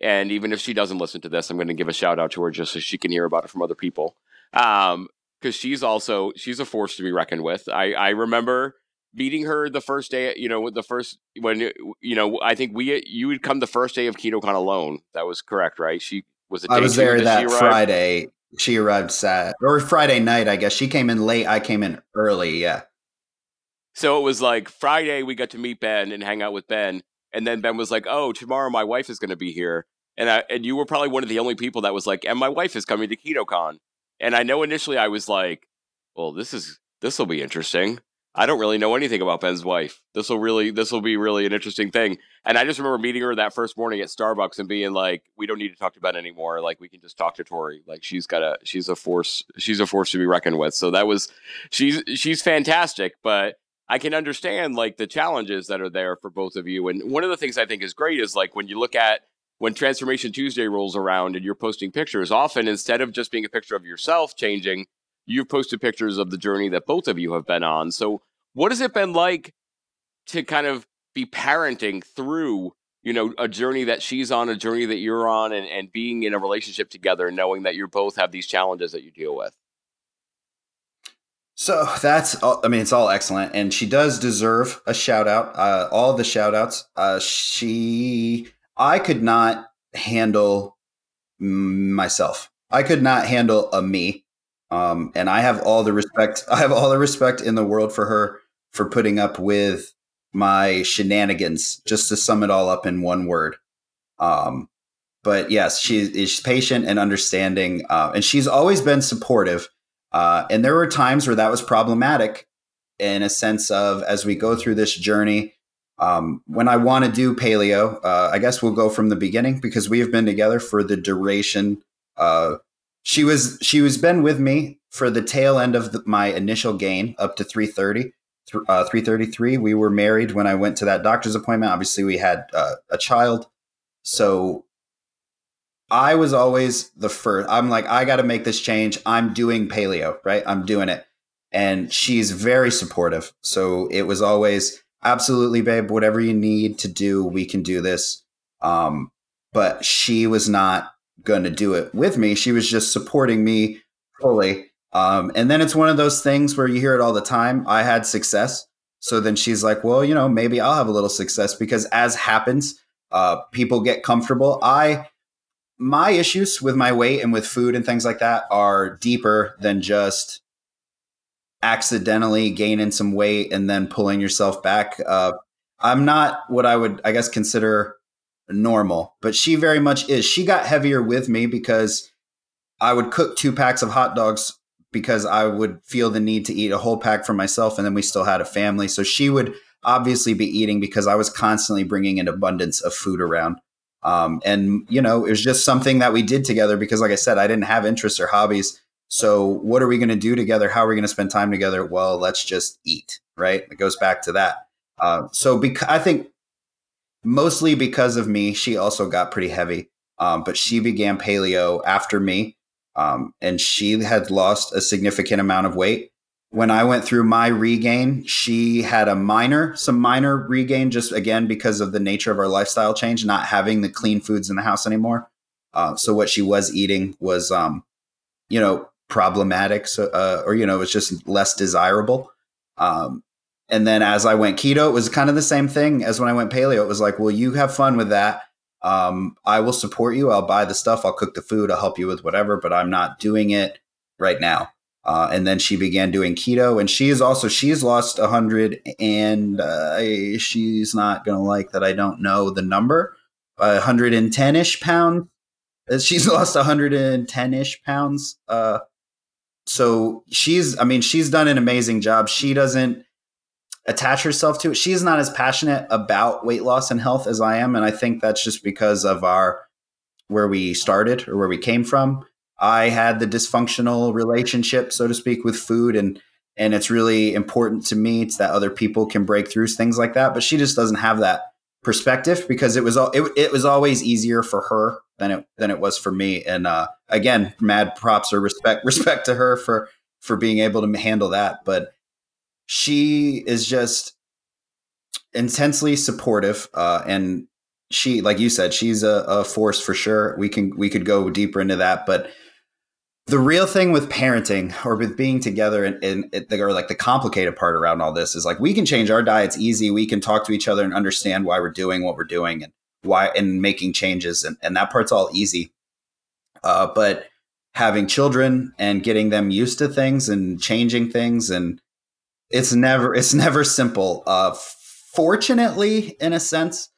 and even if she doesn't listen to this, I'm going to give a shout out to her just so she can hear about it from other people. Um, because she's also she's a force to be reckoned with. I I remember meeting her the first day. You know, the first when you know I think we you would come the first day of KetoCon alone. That was correct, right? She was. I was there that, that Friday. She arrived Sat or Friday night, I guess. She came in late. I came in early. Yeah. So it was like Friday we got to meet Ben and hang out with Ben, and then Ben was like, "Oh, tomorrow my wife is going to be here," and I, and you were probably one of the only people that was like, "And my wife is coming to KetoCon," and I know initially I was like, "Well, this is this will be interesting." I don't really know anything about Ben's wife. This will really this will be really an interesting thing. And I just remember meeting her that first morning at Starbucks and being like, "We don't need to talk to Ben anymore. Like we can just talk to Tori. Like she's got a she's a force she's a force to be reckoned with." So that was she's she's fantastic, but I can understand like the challenges that are there for both of you. And one of the things I think is great is like when you look at when Transformation Tuesday rolls around and you're posting pictures, often instead of just being a picture of yourself changing, you've posted pictures of the journey that both of you have been on. So, what has it been like to kind of be parenting through, you know, a journey that she's on, a journey that you're on, and, and being in a relationship together, knowing that you both have these challenges that you deal with? So that's, I mean, it's all excellent. And she does deserve a shout out. Uh, all the shout outs. Uh, she, I could not handle myself. I could not handle a me. Um, and I have all the respect. I have all the respect in the world for her for putting up with my shenanigans, just to sum it all up in one word. Um, but yes, she is patient and understanding, uh, and she's always been supportive. Uh, and there were times where that was problematic, in a sense of as we go through this journey. Um, when I want to do paleo, uh, I guess we'll go from the beginning because we have been together for the duration. Uh, she was she was been with me for the tail end of the, my initial gain up to 330 uh, 333 we were married when i went to that doctor's appointment obviously we had uh, a child so i was always the first i'm like i got to make this change. I'm doing paleo right? I'm doing it. And she's very supportive. So it was always absolutely babe whatever you need to do we can do this. Um, but she was not going to do it with me. She was just supporting me fully. Um, and then it's one of those things where you hear it all the time. I had success. So then she's like, well, you know, maybe I'll have a little success. Because as happens, uh, people get comfortable. I, my issues with my weight and with food and things like that are deeper than just accidentally gaining some weight and then pulling yourself back. I'm not what I would, I guess, consider normal, but she very much is. She got heavier with me because I would cook two packs of hot dogs because I would feel the need to eat a whole pack for myself. And then we still had a family. So she would obviously be eating because I was constantly bringing an abundance of food around. Um, and, you know, it was just something that we did together because, like I said, I didn't have interests or hobbies. So, what are we going to do together? How are we going to spend time together? Well, let's just eat, right? It goes back to that. Uh, so, bec- I think mostly because of me, she also got pretty heavy. Um, but she began paleo after me. Um, and she had lost a significant amount of weight. When I went through my regain, she had a minor, some minor regain, just again because of the nature of our lifestyle change, not having the clean foods in the house anymore. Uh, so what she was eating was, um, you know, problematic, so, uh, or you know, it was just less desirable. Um, and then as I went keto, it was kind of the same thing as when I went paleo. It was like, well, you have fun with that um, I will support you. I'll buy the stuff. I'll cook the food. I'll help you with whatever, but I'm not doing it right now. Uh, and then she began doing keto, and she is also she's lost a hundred, and uh, she's not gonna like that. I don't know the number, a hundred and ten ish pounds. Uh, she's lost a hundred and ten ish pounds. Uh, so she's, I mean, she's done an amazing job. She doesn't attach herself to it. She's not as passionate about weight loss and health as I am. And I think that's just because of our where we started or where we came from. I had the dysfunctional relationship, so to speak, with food and and it's really important to me it's that other people can break through things like that. But she just doesn't have that perspective because it was it, it was always easier for her than it than it was for me. And uh, again, mad props or respect respect to her for for being able to handle that. But she is just intensely supportive uh, and she like you said she's a, a, force for sure we can we could go deeper into that but the real thing with parenting or with being together and, and or like the complicated part around all this is like we can change our diets easy we can talk to each other and understand why we're doing what we're doing and why and making changes and, and that part's all easy uh, but having children and getting them used to things and changing things and it's never it's never simple. Uh, fortunately, in a sense,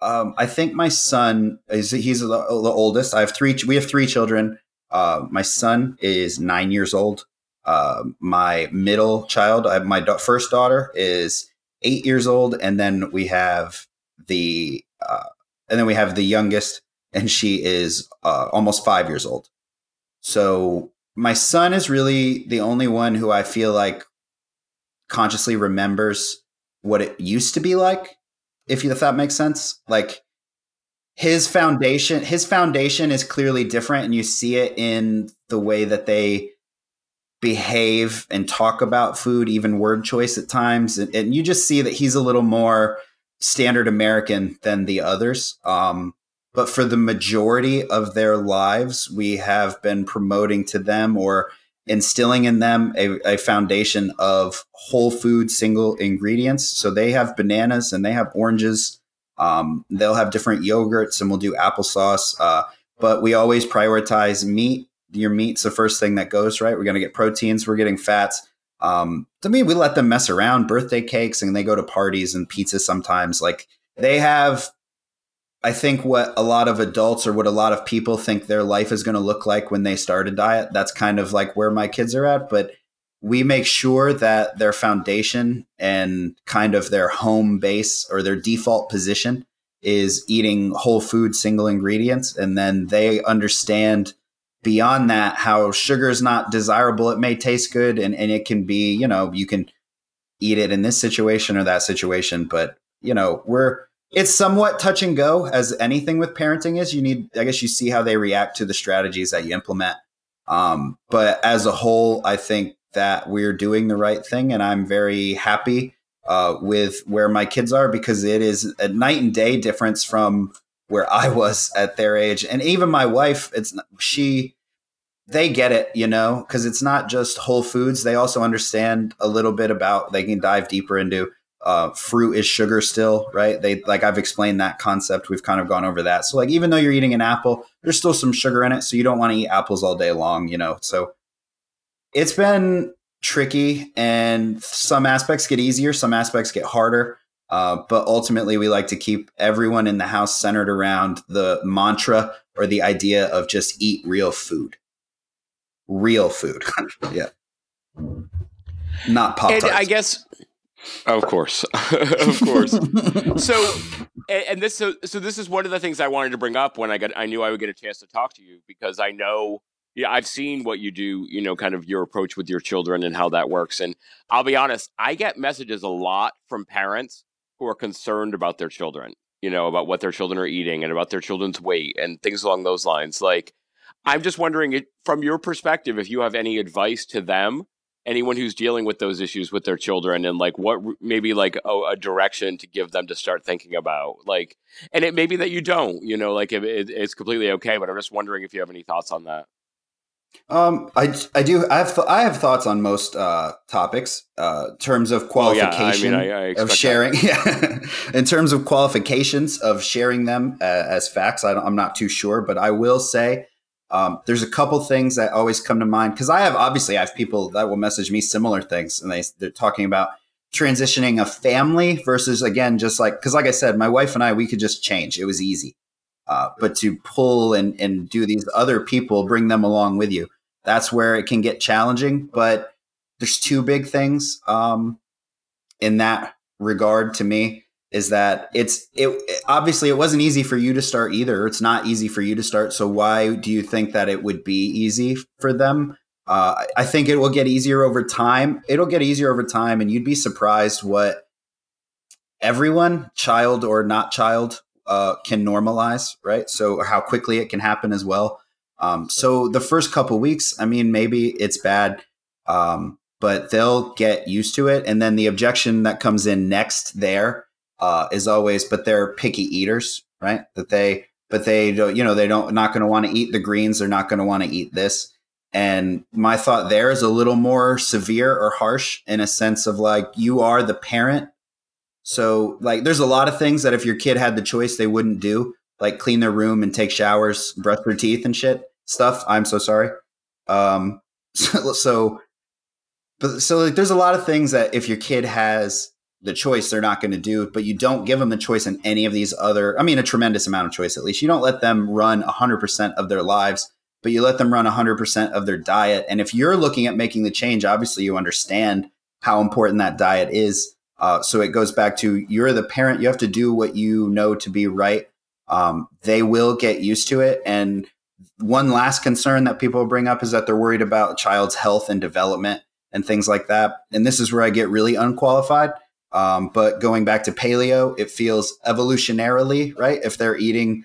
um, I think my son is he's the, the, oldest. I have three. We have three children. Uh, my son is nine years old. Uh, my middle child, I, my da- first daughter, is eight years old, and then we have the uh, and then we have the youngest, and she is uh, almost five years old. So my son is really the only one who I feel like consciously remembers what it used to be like if, you, if that makes sense like his foundation his foundation is clearly different and you see it in the way that they behave and talk about food even word choice at times and, and you just see that he's a little more standard american than the others um, but for the majority of their lives we have been promoting to them or instilling in them a, a, foundation of whole food single ingredients. So they have bananas and they have oranges. Um, they'll have different yogurts and we'll do applesauce. Uh, but we always prioritize meat. Your meat's the first thing that goes, right? We're going to get proteins, we're getting fats. Um, to me, we let them mess around, birthday cakes, and they go to parties and pizza sometimes. Like they have I think what a lot of adults or what a lot of people think their life is going to look like when they start a diet, that's kind of like where my kids are at. But we make sure that their foundation and kind of their home base or their default position is eating whole food single ingredients. And then they understand beyond that how sugar is not desirable. It may taste good and, and it can be, you know, you can eat it in this situation or that situation. But, you know, we're, it's somewhat touch and go as anything with parenting is. You need, I guess, you see how they react to the strategies that you implement. Um, but as a whole, I think that we're doing the right thing, and I'm very happy uh, with where my kids are because it is a night and day difference from where I was at their age, and even my wife. It's she. They get it, you know, because it's not just whole foods. They also understand a little bit about. They can dive deeper into uh, fruit is sugar still, right? They like I've explained that concept. We've kind of gone over that. So like even though you're eating an apple, there's still some sugar in it, so you don't want to eat apples all day long, you know. So it's been tricky, and some aspects get easier, some aspects get harder. Uh, but ultimately, we like to keep everyone in the house centered around the mantra or the idea of just eat real food. Real food. yeah. Not pop I guess of course, of course. so, and, and, this so so this is one of the things I wanted to bring up when I got I knew I would get a chance to talk to you because I know yeah I've seen what you do you know kind of your approach with your children and how that works and I'll be honest I get messages a lot from parents who are concerned about their children you know about what their children are eating and about their children's weight and things along those lines like I'm just wondering from your perspective if you have any advice to them anyone who's dealing with those issues with their children and like what maybe like a, a direction to give them to start thinking about like and it may be that you don't you know like it, it's completely okay but i'm just wondering if you have any thoughts on that um, I, I do I have th- I have thoughts on most uh, topics. Uh, terms of qualification well, yeah. I mean, I, of sharing. Yeah, in terms of qualifications of sharing them uh, as facts, I am not too sure, but I will say um, there's a couple things that always come to mind because I have obviously I have people that will message me similar things, and they they're talking about transitioning a family versus again just like because like I said, my wife and I we could just change. It was easy, uh, but to pull and and do these other people, bring them along with you, that's where it can get challenging. But there's two big things um, in that regard to me is that it's it obviously it wasn't easy for you to start either. It's not easy for you to start. So why do you think that it would be easy for them? Uh, I think it will get easier over time. It'll get easier over time, and you'd be surprised what everyone, child or not child, uh, can normalize. Right. So how quickly it can happen as well. Um, so the first couple weeks, I mean, maybe it's bad. Um, but they'll get used to it. And then the objection that comes in next there uh, is always, but they're picky eaters, right? That they, but they don't, you know, they don't, not going to want to eat the greens. They're not going to want to eat this. And my thought there is a little more severe or harsh in a sense of like, you are the parent. So, like, there's a lot of things that if your kid had the choice, they wouldn't do, like clean their room and take showers, brush their teeth and shit stuff. I'm so sorry. Um, so, so but so like, there's a lot of things that if your kid has the choice they're not going to do, but you don't give them the choice in any of these other, I mean, a tremendous amount of choice at least. You don't let them run 100% of their lives, but you let them run 100% of their diet. And if you're looking at making the change, obviously you understand how important that diet is. Uh, so it goes back to you're the parent, you have to do what you know to be right. Um, they will get used to it. And one last concern that people bring up is that they're worried about child's health and development and things like that. And this is where I get really unqualified um, but going back to paleo, it feels evolutionarily, right? If they're eating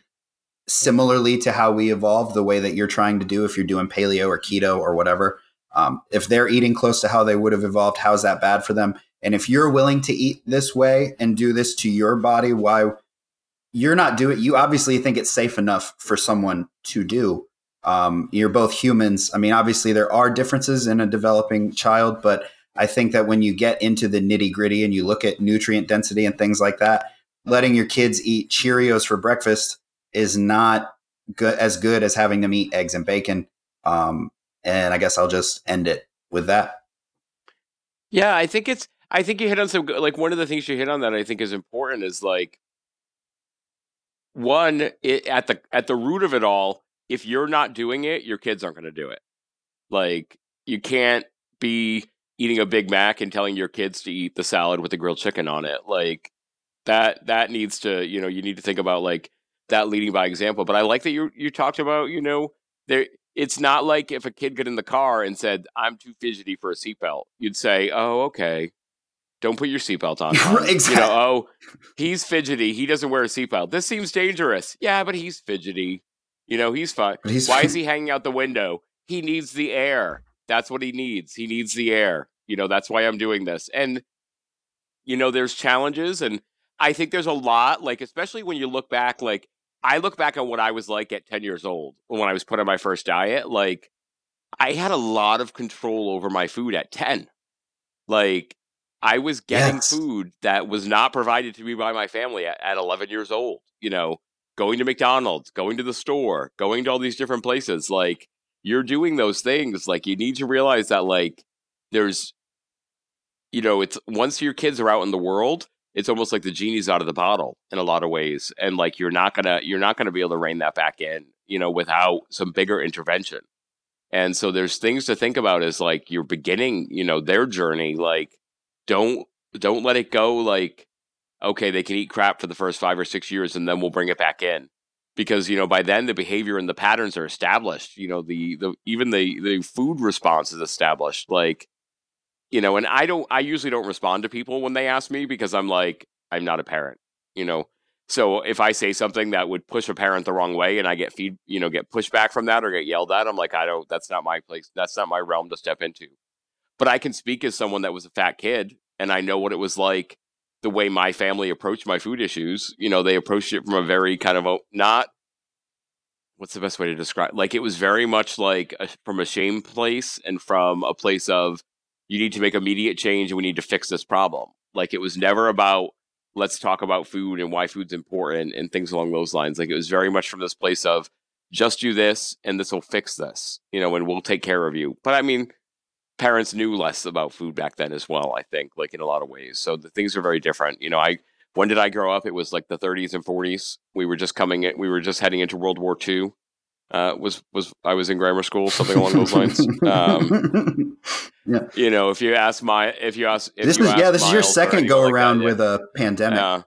similarly to how we evolved, the way that you're trying to do, if you're doing paleo or keto or whatever, um, if they're eating close to how they would have evolved, how's that bad for them? And if you're willing to eat this way and do this to your body, why you're not doing it? you obviously think it's safe enough for someone to do. Um, you're both humans. I mean, obviously there are differences in a developing child, but I think that when you get into the nitty gritty and you look at nutrient density and things like that, letting your kids eat Cheerios for breakfast is not good as good as having them eat eggs and bacon. Um, and I guess I'll just end it with that. Yeah, I think it's. I think you hit on some like one of the things you hit on that I think is important is like one it, at the at the root of it all, if you're not doing it, your kids aren't going to do it. Like you can't be eating a Big Mac and telling your kids to eat the salad with the grilled chicken on it. Like that that needs to, you know, you need to think about like that leading by example. But I like that you you talked about, you know, there it's not like if a kid got in the car and said, I'm too fidgety for a seatbelt, you'd say, Oh, okay. Don't put your seatbelt on. exactly. You know, oh, he's fidgety. He doesn't wear a seatbelt. This seems dangerous. Yeah, but he's fidgety. You know, he's fine. He's Why is he hanging out the window? He needs the air. That's what he needs. He needs the air. You know, that's why I'm doing this. And, you know, there's challenges. And I think there's a lot, like, especially when you look back, like, I look back on what I was like at 10 years old when I was put on my first diet. Like, I had a lot of control over my food at 10. Like, I was getting yes. food that was not provided to me by my family at, at 11 years old. You know, going to McDonald's, going to the store, going to all these different places. Like, you're doing those things. Like, you need to realize that, like, there's, you know, it's once your kids are out in the world, it's almost like the genie's out of the bottle in a lot of ways. And like, you're not gonna, you're not gonna be able to rein that back in, you know, without some bigger intervention. And so there's things to think about as like you're beginning, you know, their journey. Like, don't don't let it go like okay they can eat crap for the first five or six years and then we'll bring it back in. Because you know by then the behavior and the patterns are established you know the the even the the food response is established like you know and i don't i usually don't respond to people when they ask me because i'm like i'm not a parent you know? So if i say something that would push a parent the wrong way and i get feed you know get pushback from that or get yelled at i'm like i don't that's not my place that's not my realm to step into but I can speak as someone that was a fat kid and I know what it was like the way my family approached my food issues. You know, they approached it from a very kind of a, not what's the best way to describe like it was very much like a, from a shame place and from a place of you need to make immediate change and we need to fix this problem. Like it was never about let's talk about food and why food's important and things along those lines. Like it was very much from this place of just do this and this will fix this, you know, and we'll take care of you. But I mean, parents knew less about food back then as well. I think, like in a lot of ways. So the things are very different. You know, I when did I grow up? It was like the 30s and 40s. We were just coming in. We were just heading into World War II. Uh, was was I was in grammar school, something along those lines. Um, yeah. You know, if you ask my, if you ask, if this you is yeah, this is your second go like around that, with a pandemic. Uh,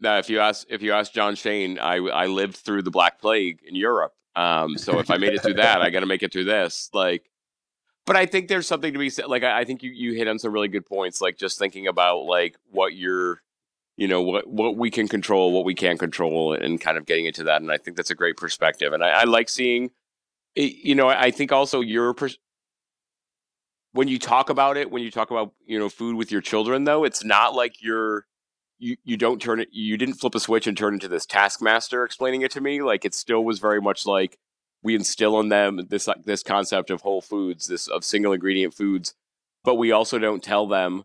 now, if you ask, if you ask John Shane, I I lived through the Black Plague in Europe. Um, so if I made it through that, I got to make it through this. Like, but I think there's something to be said. Like I, I think you you hit on some really good points. Like just thinking about like what you're, you know, what what we can control, what we can't control, and kind of getting into that. And I think that's a great perspective. And I, I like seeing, eh, you know, I think also your pers- when you talk about it, when you talk about you know food with your children, though, it's not like you're you you don't turn it you didn't flip a switch and turn into this taskmaster explaining it to me like it still was very much like we instill in them this like this concept of whole foods, this of single ingredient foods, but we also don't tell them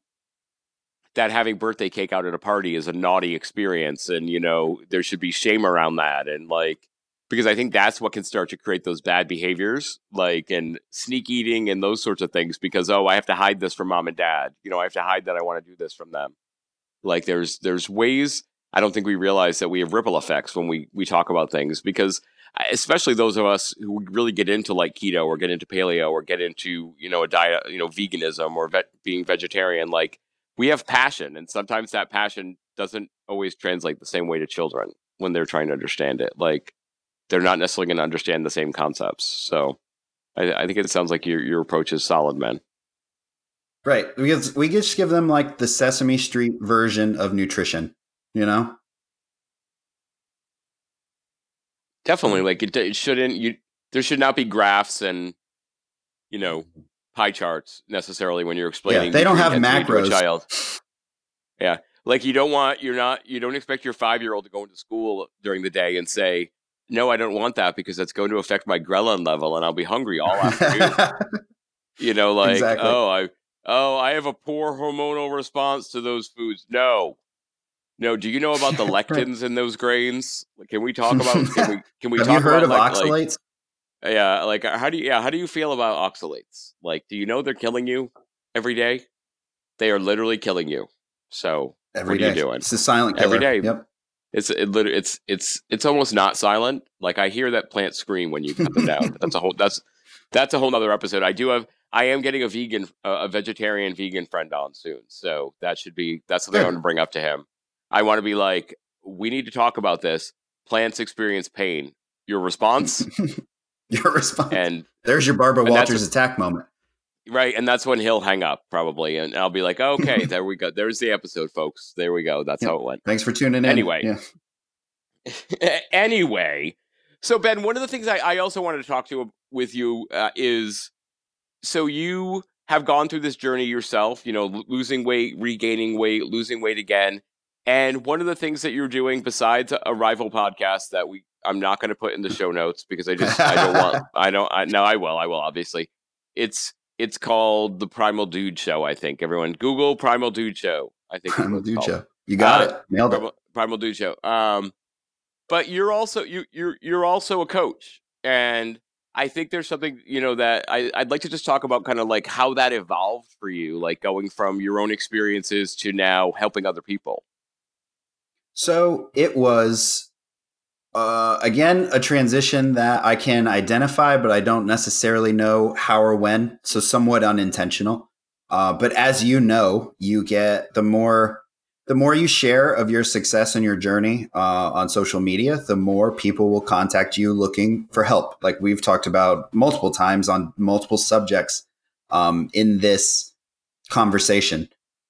that having birthday cake out at a party is a naughty experience and you know there should be shame around that and like because I think that's what can start to create those bad behaviors like and sneak eating and those sorts of things because oh I have to hide this from mom and dad. You know I have to hide that I want to do this from them. Like there's there's ways I don't think we realize that we have ripple effects when we we talk about things because especially those of us who really get into like keto or get into paleo or get into you know a diet you know veganism or vet, being vegetarian like we have passion and sometimes that passion doesn't always translate the same way to children when they're trying to understand it. Like they're not necessarily going to understand the same concepts. So I, I think it sounds like your your approach is solid man. Right. Because we just give them like the sesame street version of nutrition you know Definitely, like it, it shouldn't. You there should not be graphs and you know pie charts necessarily when you're explaining. Yeah, they don't have macros. child. Yeah, like you don't want you're not you don't expect your five year old to go into school during the day and say, "No, I don't want that because that's going to affect my ghrelin level and I'll be hungry all afternoon." you know, like exactly. oh, I oh I have a poor hormonal response to those foods. No, no, do you know about the lectins in those grains? Can we talk about? Can we? Can we Have talk you heard about of like, oxalates? Like, yeah, like uh, how do you? Yeah, how do you feel about oxalates? Like, do you know they're killing you every day? They are literally killing you. So every what day. are you doing? It's a silent killer. Every day. Yep. It's it it's it's it's almost not silent. Like I hear that plant scream when you cut them down. That's a whole that's that's a whole nother episode. I do have I am getting a vegan uh, a vegetarian vegan friend on soon, so that should be that's something I want to bring up to him. I want to be like, we need to talk about this. Plants experience pain. Your response. your response. And there's your Barbara Walters attack moment. Right, and that's when he'll hang up probably, and I'll be like, "Okay, there we go. There's the episode, folks. There we go. That's how it went." Thanks for tuning in. Anyway, yeah. anyway, so Ben, one of the things I, I also wanted to talk to with you uh, is, so you have gone through this journey yourself. You know, losing weight, regaining weight, losing weight again, and one of the things that you're doing besides a rival podcast that we I'm not going to put in the show notes because I just I don't want I don't I no I will I will obviously it's it's called the Primal Dude Show. I think everyone Google Primal Dude Show. I think Primal Dude Show. You got uh, it. Nailed Primal, it. Primal Dude Show. Um, but you're also you you're you're also a coach, and I think there's something you know that I I'd like to just talk about kind of like how that evolved for you, like going from your own experiences to now helping other people. So it was uh, again, a transition that I can identify, but I don't necessarily know how or when. So somewhat unintentional. Uh, but as you know, you get the more the more you share of your success and your journey uh, on social media, the more people will contact you looking for help. Like we've talked about multiple times on multiple subjects um, in this conversation,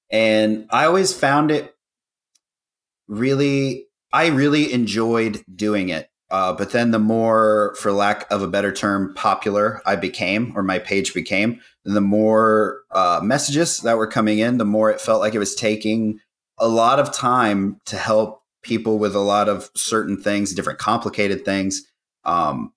and I always found it really I really enjoyed doing it. Uh, but then the more, for lack of a better term, popular I became or my page became, the more uh, messages that were coming in, the more it felt like it was taking a lot of time to help people with a lot of certain things, different complicated things. Um,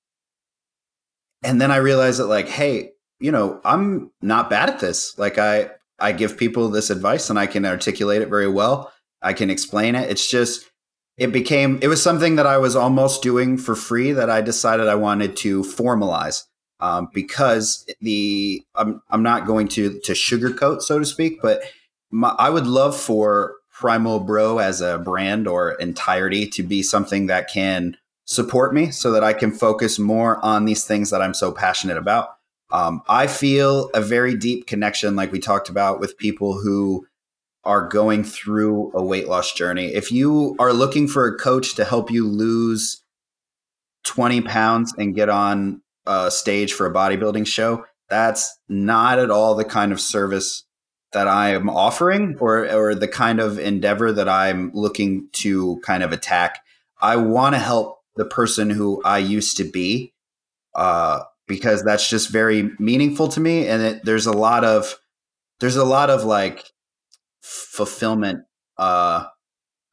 and then I realized that, like, hey, you know, I'm not bad at this. Like, I I give people this advice and I can articulate it very well. I can explain it. It's just it became it was something that I was almost doing for free that I decided I wanted to formalize um, because the I'm I'm not going to to sugarcoat so to speak, but my, I would love for Primal Bro as a brand or entirety to be something that can support me so that I can focus more on these things that I'm so passionate about. Um, I feel a very deep connection, like we talked about, with people who are going through a weight loss journey, if you are looking for a coach to help you lose 20 pounds and get on a stage for a bodybuilding show, that's not at all the kind of service that I am offering or, or the kind of endeavor that I'm looking to kind of attack. I want to help the person who I used to be uh, because that's just very meaningful to me. And it, there's a lot of, there's a lot of like fulfillment uh,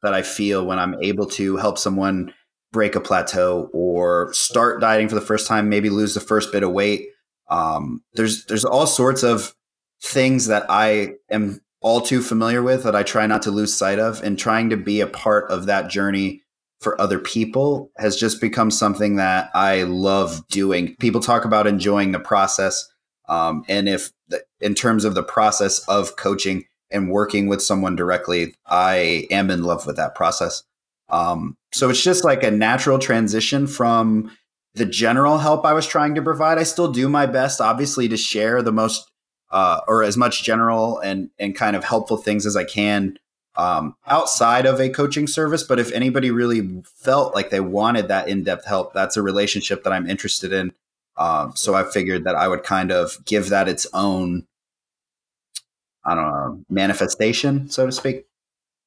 that I feel when I'm able to help someone break a plateau or start dieting for the first time, maybe lose the first bit of weight. Um, there's there's all sorts of things that I am all too familiar with that I try not to lose sight of, and trying to be a part of that journey for other people has just become something that I love doing. People talk about enjoying the process, um, and if the, in terms of the process of coaching, and working with someone directly, I am in love with that process. Um, so it's just like a natural transition from the general help I was trying to provide. I still do my best, obviously, to share the most uh, or as much general and and kind of helpful things as I can um, outside of a coaching service. But if anybody really felt like they wanted that in depth help, that's a relationship that I'm interested in. Um, so I figured that I would kind of give that its own I don't know, manifestation, so to speak.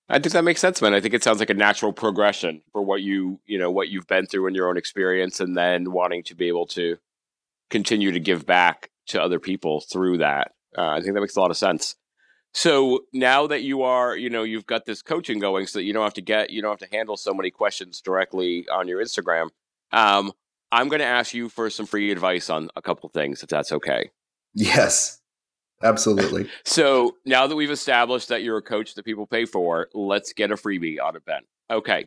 I think that makes sense, man. I think it sounds like a natural progression for what you, you know, what you've been through in your own experience and then wanting to be able to continue to give back to other people through that. Uh, I think that makes a lot of sense. So now that you are, you know, you've got this coaching going so that you don't have to get, you don't have to handle so many questions directly on your Instagram. Um, I'm going to ask you for some free advice on a couple things, if that's okay. Yes. Absolutely. so now that we've established that you're a coach that people pay for, let's get a freebie out of Ben. Okay.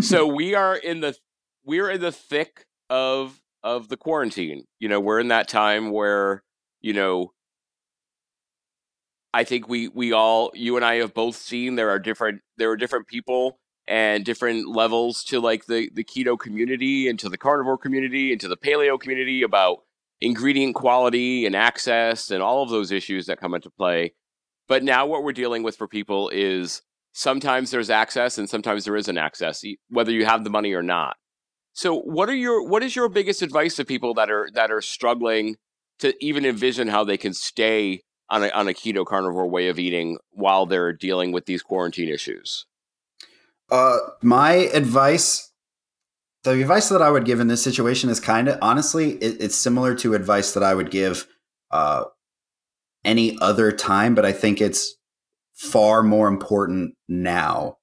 so we are in the we're in the thick of of the quarantine. You know, we're in that time where, you know, I think we we all you and I have both seen there are different there are different people and different levels to like the the keto community and to the carnivore community and to the paleo community about ingredient quality and access and all of those issues that come into play. But now what we're dealing with for people is sometimes there's access and sometimes there isn't access, whether you have the money or not. So what are your what is your biggest advice to people that are that are struggling to even envision how they can stay on a on a keto carnivore way of eating while they're dealing with these quarantine issues? Uh, my advice, the advice that I would give in this situation is kind of honestly, it, it's similar to advice that I would give uh, any other time, but I think it's far more important now,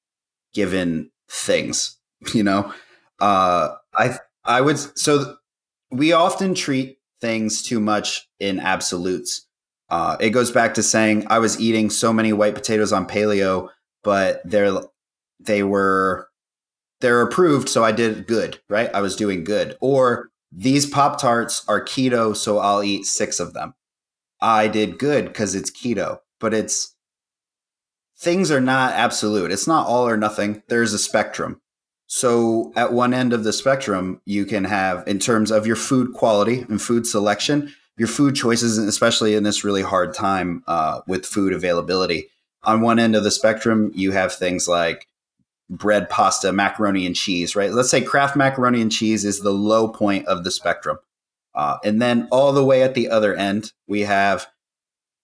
given things. You know, uh, I I would so we often treat things too much in absolutes. Uh, it goes back to saying I was eating so many white potatoes on paleo, but they're they were they're approved, so I did good, right? I was doing good. Or these Pop Tarts are keto, so I'll eat six of them. I did good because it's keto, but it's things are not absolute. It's not all or nothing. There's a spectrum. So at one end of the spectrum, you can have, in terms of your food quality and food selection, your food choices, especially in this really hard time uh, with food availability. On one end of the spectrum, you have things like bread, pasta, macaroni, and cheese, right? Let's say Kraft macaroni and cheese is the low point of the spectrum. Uh, and then all the way at the other end, we have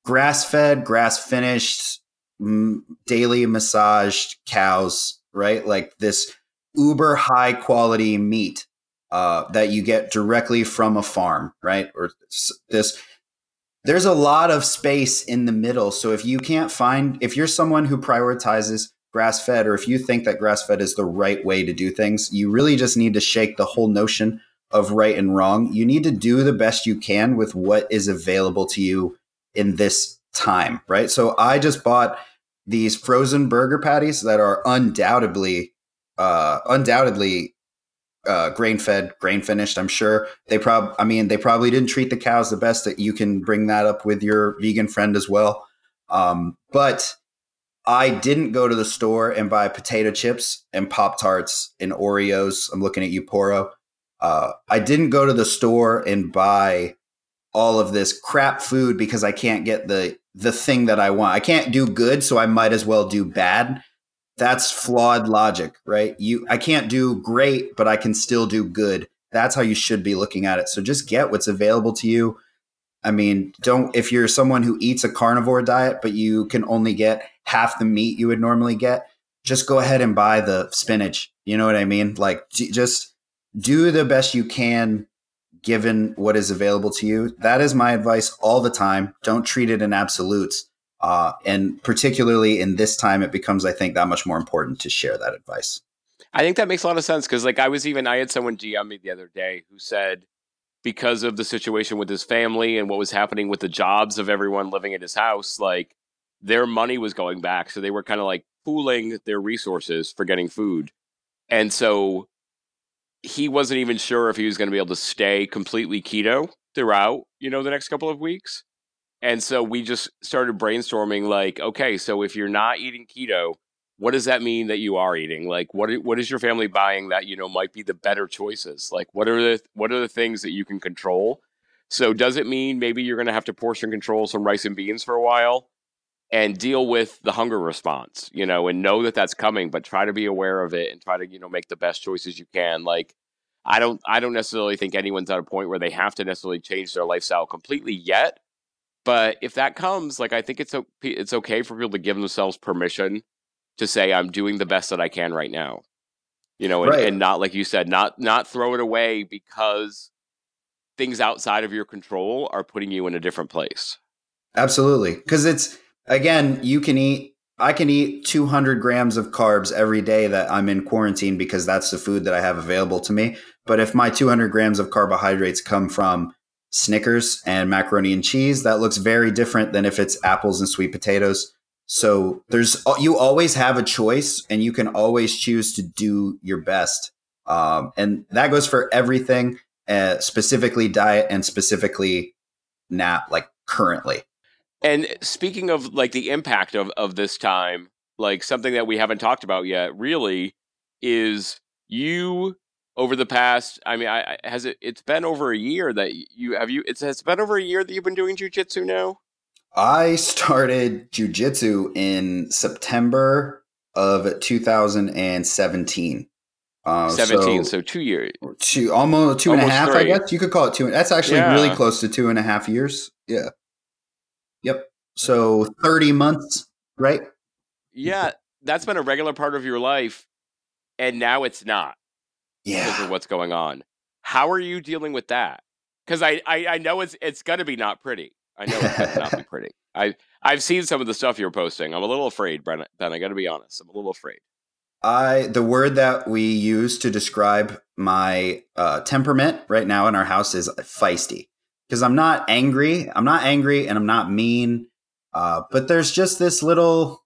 grass fed, grass finished, m- daily massaged cows, right? Like this uber high quality meat uh, that you get directly from a farm, right? Or this. There's a lot of space in the middle. So if you can't find, if you're someone who prioritizes grass fed, or if you think that grass fed is the right way to do things, you really just need to shake the whole notion of right and wrong. You need to do the best you can with what is available to you in this time, right? So I just bought these frozen burger patties that are undoubtedly, uh, undoubtedly uh, grain fed, grain finished. I'm sure they prob, I mean, they probably didn't treat the cows the best. That you can bring that up with your vegan friend as well. Um, but I didn't go to the store and buy potato chips and Pop Tarts and Oreos. I'm looking at you, Poro. Uh, I didn't go to the store and buy all of this crap food because I can't get the the thing that I want. I can't do good, so I might as well do bad. That's flawed logic, right? You I can't do great, but I can still do good. That's how you should be looking at it. So just get what's available to you. I mean, don't if you're someone who eats a carnivore diet but you can only get half the meat you would normally get, just go ahead and buy the spinach. You know what I mean? Like just do the best you can given what is available to you. That is my advice all the time. Don't treat it in absolutes. Uh, and particularly in this time, it becomes, I think, that much more important to share that advice. I think that makes a lot of sense because, like, I was even, I had someone DM me the other day who said, because of the situation with his family and what was happening with the jobs of everyone living in his house, like, their money was going back. So they were kind of like pooling their resources for getting food. And so he wasn't even sure if he was going to be able to stay completely keto throughout, you know, the next couple of weeks. And so we just started brainstorming like, okay, so if you're not eating keto, what does that mean that you are eating? Like what what is your family buying that, you know, might be the better choices? Like what are the what are the things that you can control? So does it mean maybe you're going to have to portion control some rice and beans for a while? and deal with the hunger response, you know, and know that that's coming, but try to be aware of it and try to, you know, make the best choices you can. Like, I don't, I don't necessarily think anyone's at a point where they have to necessarily change their lifestyle completely yet. But if that comes, like, I think it's it's okay for people to give themselves permission to say, "I'm doing the best that I can right now," you know, and, right. and not like you said, not not throw it away because things outside of your control are putting you in a different place. Absolutely, because it's again, you can eat. I can eat 200 grams of carbs every day that I'm in quarantine because that's the food that I have available to me. But if my 200 grams of carbohydrates come from Snickers and macaroni and cheese, that looks very different than if it's apples and sweet potatoes. So there's you always have a choice, and you can always choose to do your best. Um, and that goes for everything, uh, specifically diet and specifically now, like currently. And speaking of like the impact of, of this time, like something that we haven't talked about yet, really, is you over the past. I mean, I, has it? It's been over a year that you have you. It's has been over a year that you've been doing jujitsu now. I started jujitsu in September of 2017. Uh, 17, so, so, two years. Two, almost two almost and a half, three. I guess. You could call it two. That's actually yeah. really close to two and a half years. Yeah. Yep. So 30 months, right? Yeah. That's been a regular part of your life. And now it's not. Yeah. Because of what's going on. How are you dealing with that? Because I, I, I know it's it's gonna be not pretty. I know it's not be pretty. I I've seen some of the stuff you're posting. I'm a little afraid, Brennan. Ben, I gotta be honest. I'm a little afraid. I the word that we use to describe my uh, temperament right now in our house is feisty because I'm not angry. I'm not angry and I'm not mean. Uh, but there's just this little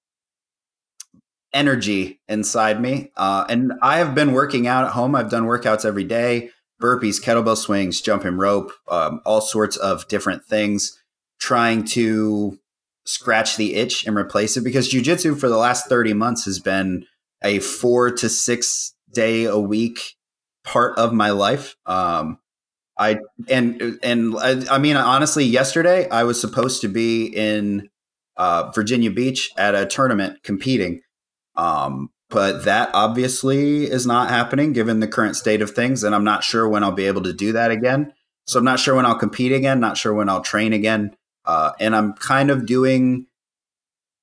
energy inside me. Uh, and I have been working out at home. I've done workouts every day burpees, kettlebell swings, jumping rope, um, all sorts of different things, trying to scratch the itch and replace it because jujitsu for the last 30 months has been a four to six day a week part of my life. Um, I and and I, I, mean honestly, yesterday I was supposed to be in uh, Virginia Beach at a tournament competing, um, but that obviously is not happening given the current state of things, and I'm not sure when I'll be able to do that again. So I'm not sure when I'll compete again, not sure when I'll train again, uh, and I'm kind of doing.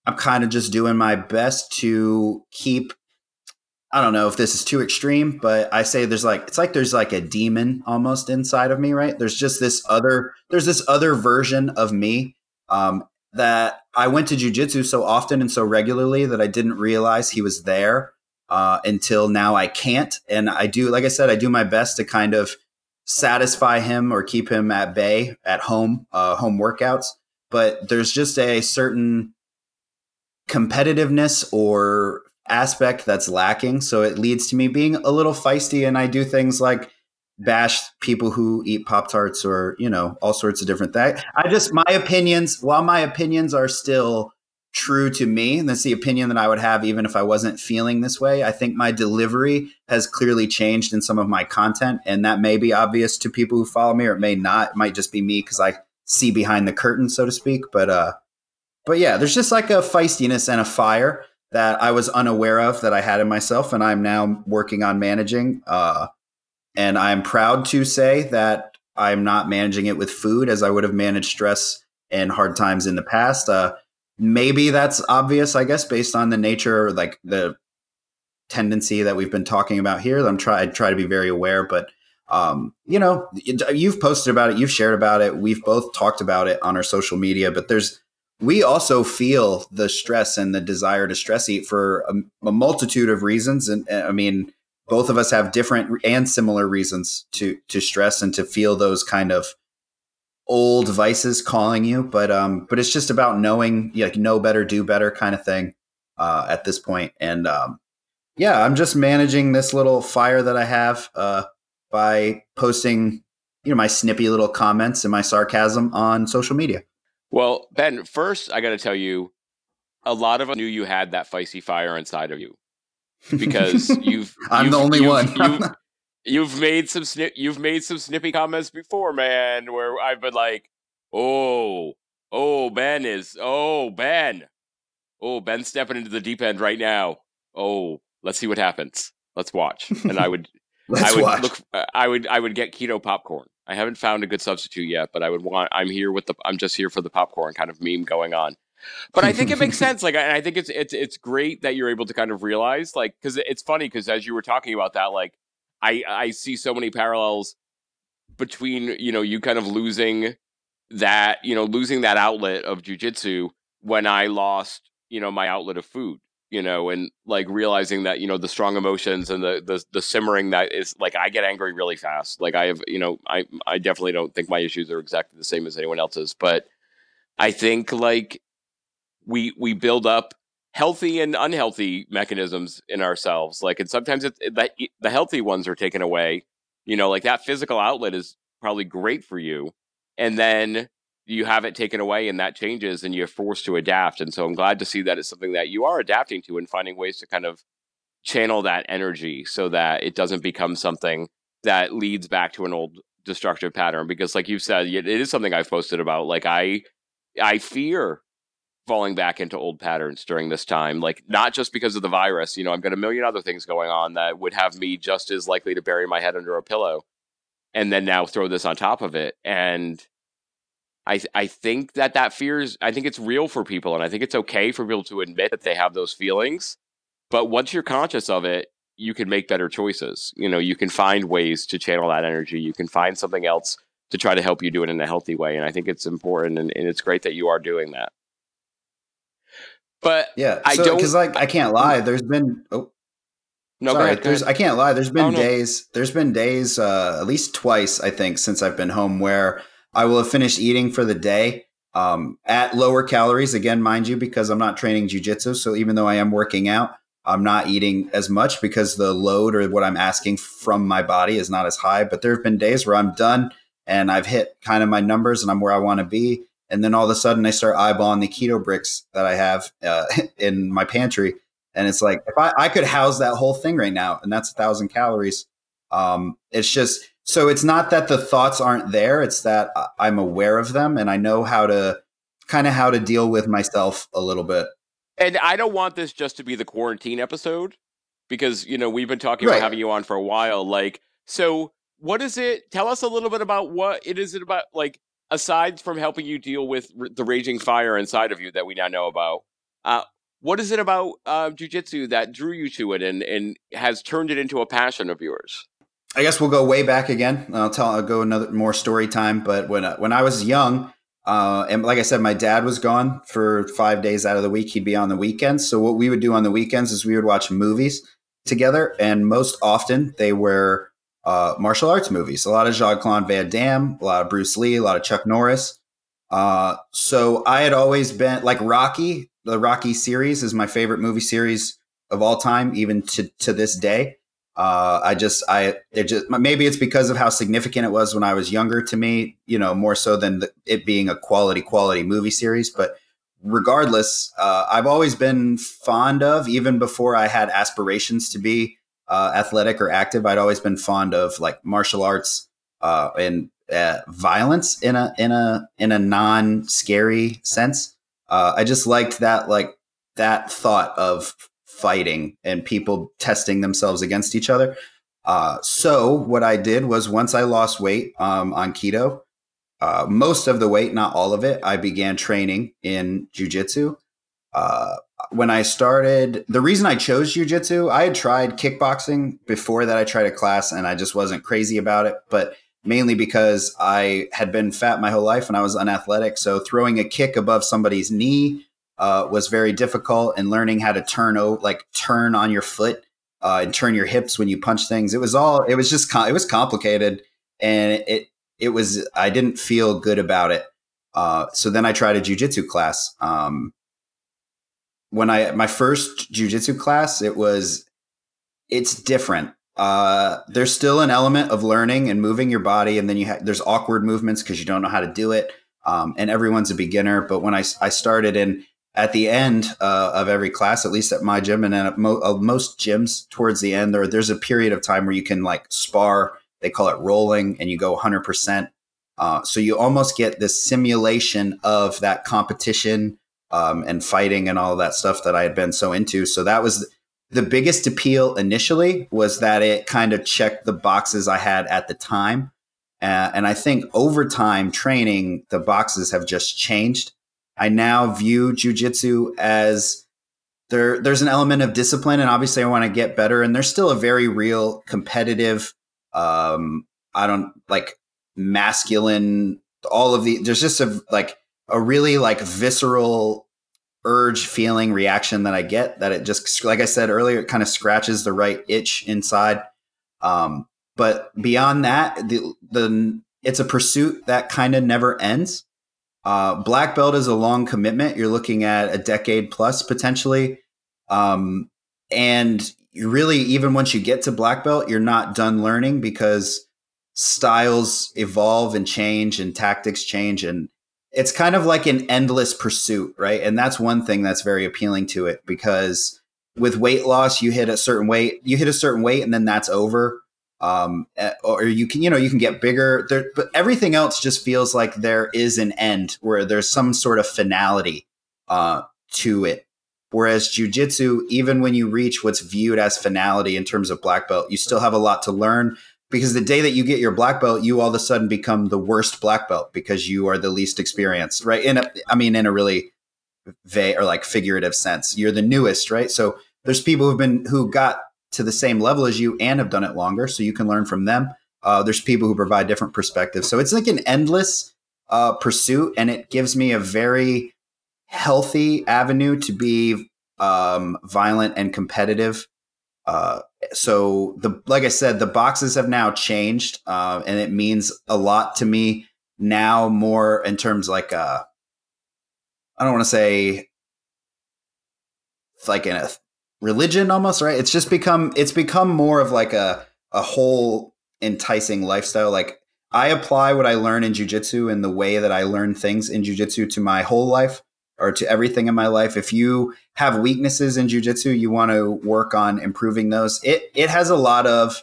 I'm kind of just doing my best to keep I don't know if this is too extreme, but I say there's like it's like there's like a demon almost inside of me, right? There's just this other there's this other version of me um, that I went to jujitsu so often and so regularly that I didn't realize he was there uh, until now. I can't, and I do like I said, I do my best to kind of satisfy him or keep him at bay at home, uh, home workouts. But there's just a certain competitiveness or aspect that's lacking. So it leads to me being a little feisty, and I do things like bash people who eat Pop Tarts or, you know, all sorts of different things. I just, my opinions, while my opinions are still true to me, and that's the opinion that I would have even if I wasn't feeling this way, I think my delivery has clearly changed in some of my content. And that may be obvious to people who follow me, or it may not. It might just be me because I see behind the curtain, so to speak. But, uh, but yeah, there's just like a feistiness and a fire that I was unaware of that I had in myself, and I'm now working on managing. Uh, and I'm proud to say that I'm not managing it with food as I would have managed stress and hard times in the past. Uh, maybe that's obvious, I guess, based on the nature, or like the tendency that we've been talking about here. I'm try try to be very aware, but um, you know, you've posted about it, you've shared about it, we've both talked about it on our social media, but there's we also feel the stress and the desire to stress eat for a, a, multitude of reasons and i mean both of us have different and similar reasons to to stress and to feel those kind of old vices calling you but um but it's just about knowing like know better do better kind of thing uh at this point and um yeah i'm just managing this little fire that i have uh by posting you know my snippy little comments and my sarcasm on social media well, Ben, first I got to tell you, a lot of us knew you had that feisty fire inside of you because you've. I'm you've, the only you've, one. you've, you've made some snip. You've made some snippy comments before, man. Where I've been like, "Oh, oh, Ben is. Oh, Ben. Oh, Ben's stepping into the deep end right now. Oh, let's see what happens. Let's watch." And I would. I would watch. look. Uh, I would. I would get keto popcorn. I haven't found a good substitute yet, but I would want. I'm here with the. I'm just here for the popcorn kind of meme going on. But I think it makes sense. Like, I, I think it's it's it's great that you're able to kind of realize, like, because it's funny because as you were talking about that, like, I I see so many parallels between you know you kind of losing that you know losing that outlet of jujitsu when I lost you know my outlet of food you know, and like realizing that, you know, the strong emotions and the, the, the simmering that is like, I get angry really fast. Like I have, you know, I, I definitely don't think my issues are exactly the same as anyone else's, but I think like we, we build up healthy and unhealthy mechanisms in ourselves. Like, and sometimes it's that the healthy ones are taken away, you know, like that physical outlet is probably great for you. And then you have it taken away and that changes and you're forced to adapt. And so I'm glad to see that it's something that you are adapting to and finding ways to kind of channel that energy so that it doesn't become something that leads back to an old destructive pattern because like you've said it is something i've posted about like i i fear falling back into old patterns during this time like not just because of the virus you know i've got a million other things going on that would have me just as likely to bury my head under a pillow and then now throw this on top of it. And i i think that that fears i think it's real for people and i think it's okay for people to admit that they have those feelings. But once you're conscious of it you can make better choices. You know you can find ways to channel that energy. You can find something else to try to help you do it in a healthy way and i think it's important and, and it's great that you are doing that but yeah, I don't because like I can't lie. There's been oh no, sorry. Ahead, there's I can't lie. There's been oh, days. There's been days, uh, at least twice I think since I've been home where I will have finished eating for the day um, at lower calories. Again, mind you, because I'm not training jujitsu. So even though I am working out, I'm not eating as much because the load or what I'm asking from my body is not as high. But there have been days where I'm done and I've hit kind of my numbers and I'm where I want to be and then all of a sudden I start eyeballing the keto bricks that I have uh, in my pantry, and it's like if I, I could house that whole thing right now, and that's a thousand calories. Um, it's just so it's not that the thoughts aren't there; it's that I'm aware of them and I know how to kind of how to deal with myself a little bit. And I don't want this just to be the quarantine episode because you know we've been talking right. about having you on for a while. Like, so what is it? Tell us a little bit about what it is. It about like aside from helping you deal with r- the raging fire inside of you that we now know about, uh, what is it about uh, jujitsu that drew you to it and, and has turned it into a passion of yours? I guess we'll go way back again. I'll tell. I'll go another more story time. But when uh, when I was young, uh, and like I said, my dad was gone for five days out of the week. He'd be on the weekends. So what we would do on the weekends is we would watch movies together, and most often they were uh, martial arts movies. A lot of Jean Claude Van Damme, a lot of Bruce Lee, a lot of Chuck Norris. Uh, so I had always been like Rocky. The Rocky series is my favorite movie series of all time, even to to this day. Uh, I just I it just maybe it's because of how significant it was when I was younger to me. You know, more so than the, it being a quality quality movie series, but regardless, uh, I've always been fond of, even before I had aspirations to be uh, athletic or active, I'd always been fond of like martial arts uh, and uh, violence in a in a in a non scary sense. Uh, I just liked that like that thought of fighting and people testing themselves against each other. Uh, so what I did was once I lost weight um, on keto, uh, most of the weight, not all of it, I began training in jujitsu. Uh, when I started, the reason I chose jujitsu, I had tried kickboxing before that. I tried a class and I just wasn't crazy about it, but mainly because I had been fat my whole life and I was unathletic. So throwing a kick above somebody's knee uh, was very difficult, and learning how to turn like turn on your foot uh, and turn your hips when you punch things. It was all. It was just. It was complicated, and it it was. I didn't feel good about it. Uh, so then I tried a jujitsu class. Um, when I my first jujitsu class, it was it's different. Uh, there's still an element of learning and moving your body, and then you ha- there's awkward movements because you don't know how to do it. Um, and everyone's a beginner. But when I I started in at the end uh, of every class, at least at my gym and at mo- uh, most gyms, towards the end, there there's a period of time where you can like spar. They call it rolling, and you go 100. Uh, percent So you almost get this simulation of that competition um, and fighting and all that stuff that I had been so into. So that was the biggest appeal initially was that it kind of checked the boxes I had at the time. Uh, and I think over time training, the boxes have just changed. I now view jujitsu as there. There's an element of discipline, and obviously I want to get better. And there's still a very real competitive. Um, I don't like masculine. All of the there's just a like a really like visceral urge feeling reaction that I get that it just like I said earlier it kind of scratches the right itch inside. Um, but beyond that the the it's a pursuit that kind of never ends. Uh, black belt is a long commitment. You're looking at a decade plus potentially. Um, and you really even once you get to black belt you're not done learning because styles evolve and change and tactics change and it's kind of like an endless pursuit, right? And that's one thing that's very appealing to it because with weight loss, you hit a certain weight, you hit a certain weight, and then that's over. Um, eh, or you can, you know, you can get bigger. There, but everything else just feels like there is an end where there's some sort of finality uh, to it. Whereas jujitsu, even when you reach what's viewed as finality in terms of black belt, you still have a lot to learn because the day that you get your black belt, you all of a sudden become the worst black belt because you are the least experienced, right? In a, I mean, in a really vague or like figurative sense, you're the newest, right? So there's people who've been who got to the same level as you and have done it longer, so you can learn from them. Uh, there's people who provide different perspectives, so it's like an endless uh, pursuit, and it gives me a very healthy avenue to be um, violent and competitive. Uh, so the like I said, the boxes have now changed, uh, and it means a lot to me now. More in terms like uh, I don't want to say like in a religion almost, right? It's just become it's become more of like a a whole enticing lifestyle. Like I apply what I learn in jujitsu and the way that I learn things in jujitsu to my whole life or to everything in my life. If you have weaknesses in jujitsu, you want to work on improving those. It it has a lot of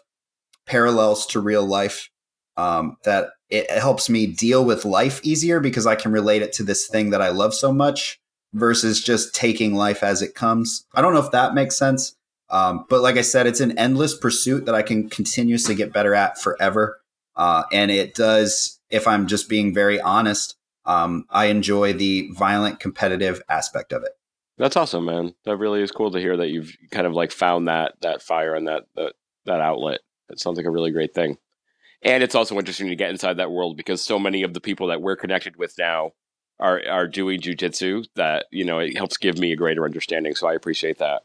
parallels to real life um, that it helps me deal with life easier because I can relate it to this thing that I love so much versus just taking life as it comes. I don't know if that makes sense. Um, but like I said, it's an endless pursuit that I can continuously get better at forever. Uh, and it does, if I'm just being very honest, um, I enjoy the violent competitive aspect of it. That's awesome, man. That really is cool to hear that you've kind of like found that that fire and that that that outlet. It sounds like a really great thing. And it's also interesting to get inside that world because so many of the people that we're connected with now are are doing jujitsu. That you know it helps give me a greater understanding. So I appreciate that.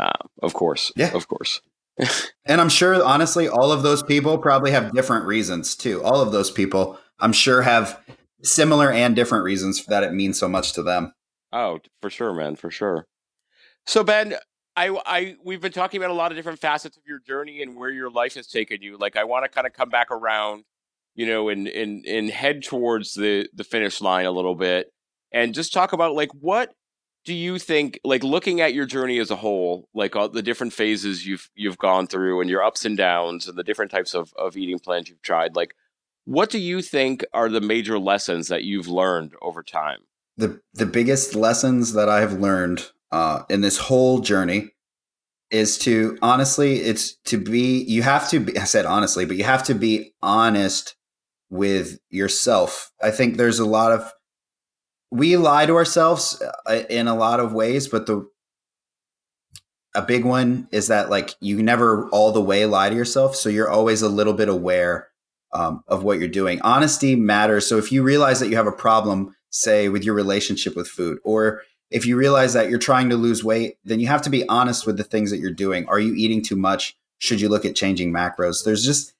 Uh, of course, yeah, of course. and I'm sure, honestly, all of those people probably have different reasons too. All of those people, I'm sure, have similar and different reasons that it means so much to them. Oh, for sure, man, for sure. So Ben, I, I, we've been talking about a lot of different facets of your journey and where your life has taken you. Like, I want to kind of come back around, you know, and and and head towards the the finish line a little bit, and just talk about like what do you think, like looking at your journey as a whole, like all the different phases you've you've gone through and your ups and downs and the different types of of eating plans you've tried, like what do you think are the major lessons that you've learned over time? The the biggest lessons that I have learned uh, in this whole journey is to honestly, it's to be. You have to be. I said honestly, but you have to be honest with yourself. I think there's a lot of we lie to ourselves uh, in a lot of ways, but the a big one is that like you never all the way lie to yourself, so you're always a little bit aware um, of what you're doing. Honesty matters. So if you realize that you have a problem, say with your relationship with food, or if you realize that you're trying to lose weight, then you have to be honest with the things that you're doing. Are you eating too much? Should you look at changing macros? There's just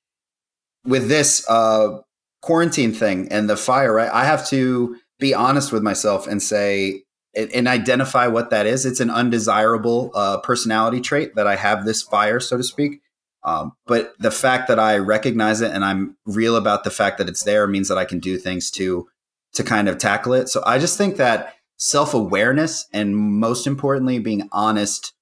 with this uh, quarantine thing and the fire, right? I have to be honest with myself and say and identify what that is. It's an undesirable uh, personality trait that I have this fire, so to speak. Um, but the fact that I recognize it and I'm real about the fact that it's there means that I can do things to to kind of tackle it. So I just think that self awareness and most importantly being honest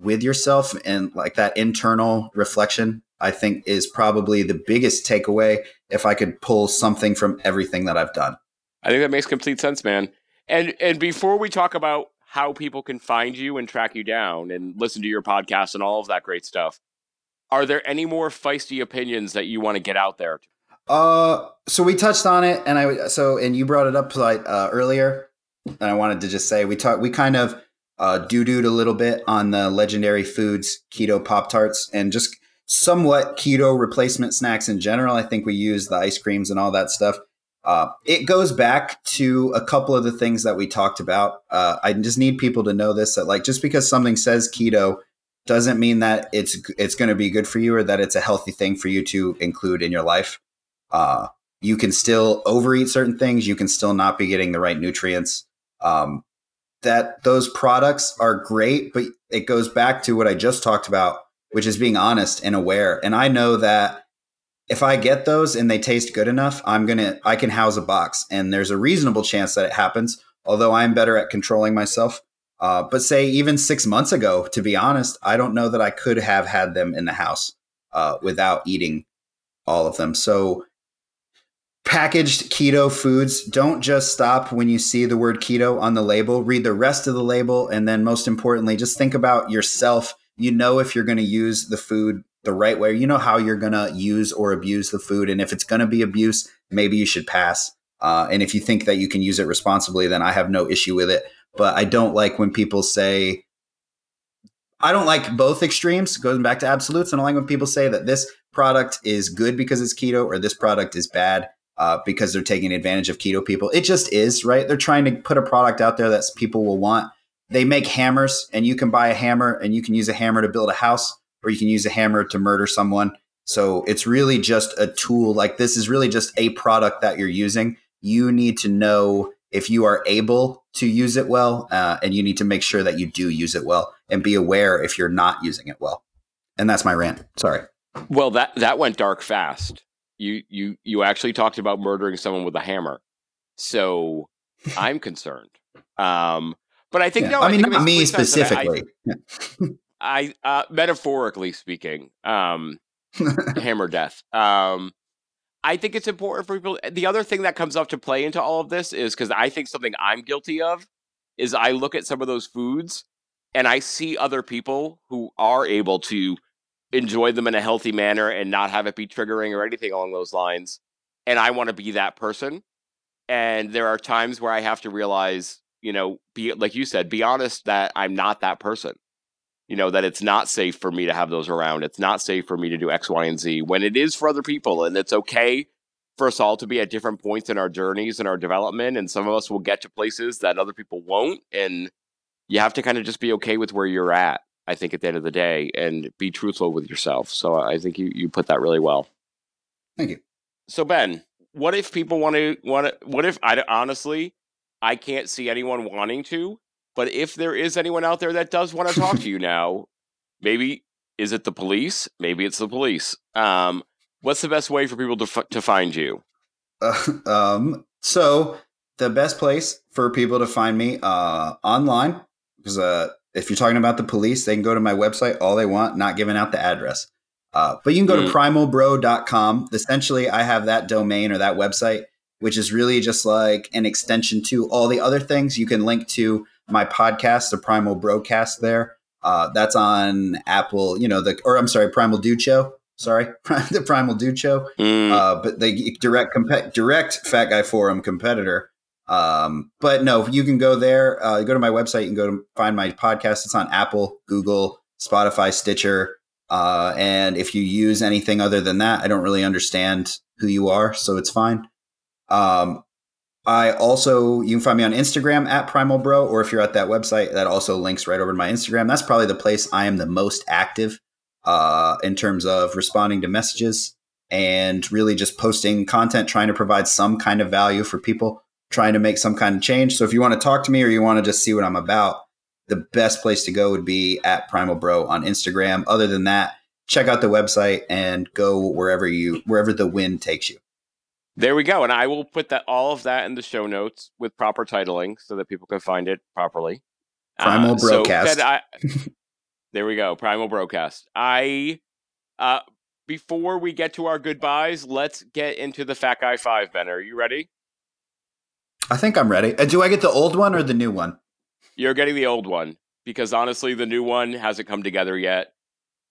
with yourself and like that internal reflection, I think is probably the biggest takeaway. If I could pull something from everything that I've done, I think that makes complete sense, man. And and before we talk about how people can find you and track you down and listen to your podcast and all of that great stuff are there any more feisty opinions that you want to get out there? Uh, so we touched on it, and I so and you brought it up like uh, earlier, and I wanted to just say we talked. We kind of uh, doo dooed a little bit on the legendary foods keto pop tarts and just somewhat keto replacement snacks in general. I think we use the ice creams and all that stuff. Uh, it goes back to a couple of the things that we talked about. Uh, I just need people to know this that like just because something says keto doesn't mean that it's it's going to be good for you or that it's a healthy thing for you to include in your life. Uh, you can still overeat certain things. You can still not be getting the right nutrients. Um, that those products are great, but it goes back to what I just talked about, which is being honest and aware. And I know that if I get those and they taste good enough, I'm gonna I can house a box, and there's a reasonable chance that it happens. Although I'm better at controlling myself, Uh, but say even six months ago, to be honest, I don't know that I could have had them in the house uh, without eating all of them. So packaged keto foods don't just stop when you see the word keto on the label. Read the rest of the label and then most importantly just think about yourself. You know if you're going to use the food the right way you know how you're going to use or abuse the food and if it's going to be abuse maybe you should pass. Uh, and if you think that you can use it responsibly then i have no issue with it but i don't like when people say i don't like both extremes going back to absolutes and i don't like when people say that this product is good because it's keto or this product is bad uh, because they're taking advantage of keto people. It just is, right? They're trying to put a product out there that people will want. They make hammers, and you can buy a hammer and you can use a hammer to build a house, or you can use a hammer to murder someone. So it's really just a tool. Like this is really just a product that you're using. You need to know if you are able to use it well, uh, and you need to make sure that you do use it well, and be aware if you're not using it well. And that's my rant. Sorry. Well, that that went dark fast you you you actually talked about murdering someone with a hammer. So I'm concerned. Um, but I think yeah. no. I, I mean, not me specifically. I, I uh, metaphorically speaking, um, hammer death. Um, I think it's important for people. The other thing that comes up to play into all of this is because I think something I'm guilty of is I look at some of those foods and I see other people who are able to enjoy them in a healthy manner and not have it be triggering or anything along those lines. And I want to be that person. And there are times where I have to realize, you know, be like you said, be honest that I'm not that person. You know, that it's not safe for me to have those around. It's not safe for me to do X, Y, and Z when it is for other people. And it's okay for us all to be at different points in our journeys and our development. And some of us will get to places that other people won't. And you have to kind of just be okay with where you're at. I think at the end of the day, and be truthful with yourself. So I think you you put that really well. Thank you. So Ben, what if people want to want to? What if I honestly, I can't see anyone wanting to, but if there is anyone out there that does want to talk to you now, maybe is it the police? Maybe it's the police. Um, what's the best way for people to f- to find you? Uh, um, so the best place for people to find me uh, online because uh, if you're talking about the police, they can go to my website all they want, not giving out the address. Uh, but you can go mm. to primalbro.com. Essentially, I have that domain or that website, which is really just like an extension to all the other things. You can link to my podcast, the PrimalBroCast there. Uh, that's on Apple, you know, the, or I'm sorry, Primal Dude Show. Sorry, the Primal Dude Show. Mm. Uh, but the direct, comp- direct Fat Guy Forum competitor um, but no, you can go there. Uh, go to my website. You can go to find my podcast. It's on Apple, Google, Spotify, Stitcher. Uh, and if you use anything other than that, I don't really understand who you are, so it's fine. Um, I also you can find me on Instagram at Primal Bro, or if you're at that website, that also links right over to my Instagram. That's probably the place I am the most active uh, in terms of responding to messages and really just posting content, trying to provide some kind of value for people trying to make some kind of change. So if you want to talk to me or you want to just see what I'm about, the best place to go would be at Primal Bro on Instagram. Other than that, check out the website and go wherever you wherever the wind takes you. There we go, and I will put that all of that in the show notes with proper titling so that people can find it properly. Primal uh, Broadcast. So I, there we go, PrimalBroCast. I uh, before we get to our goodbyes, let's get into the Fat Guy Five. Ben, are you ready? I think I'm ready. Uh, do I get the old one or the new one? You're getting the old one because honestly, the new one hasn't come together yet.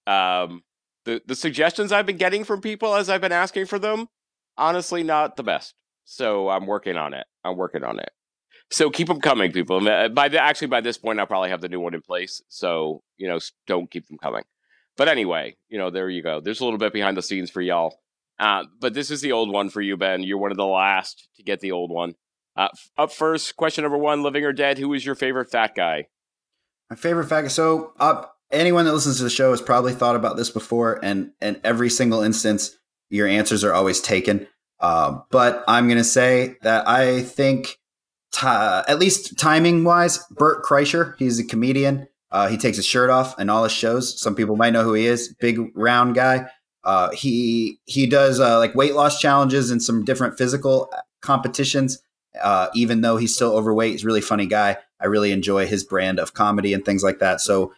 Um, the the suggestions I've been getting from people as I've been asking for them, honestly, not the best. So I'm working on it. I'm working on it. So keep them coming, people. By the, actually, by this point, I'll probably have the new one in place. So you know, don't keep them coming. But anyway, you know, there you go. There's a little bit behind the scenes for y'all. Uh, but this is the old one for you, Ben. You're one of the last to get the old one. Uh, up first, question number one: Living or dead? Who is your favorite fat guy? My favorite fat guy. So, uh, anyone that listens to the show has probably thought about this before, and and every single instance, your answers are always taken. Uh, but I'm going to say that I think, t- at least timing wise, Bert Kreischer. He's a comedian. Uh, he takes his shirt off in all his shows. Some people might know who he is. Big round guy. Uh, he he does uh, like weight loss challenges and some different physical competitions uh, even though he's still overweight. He's a really funny guy. I really enjoy his brand of comedy and things like that. So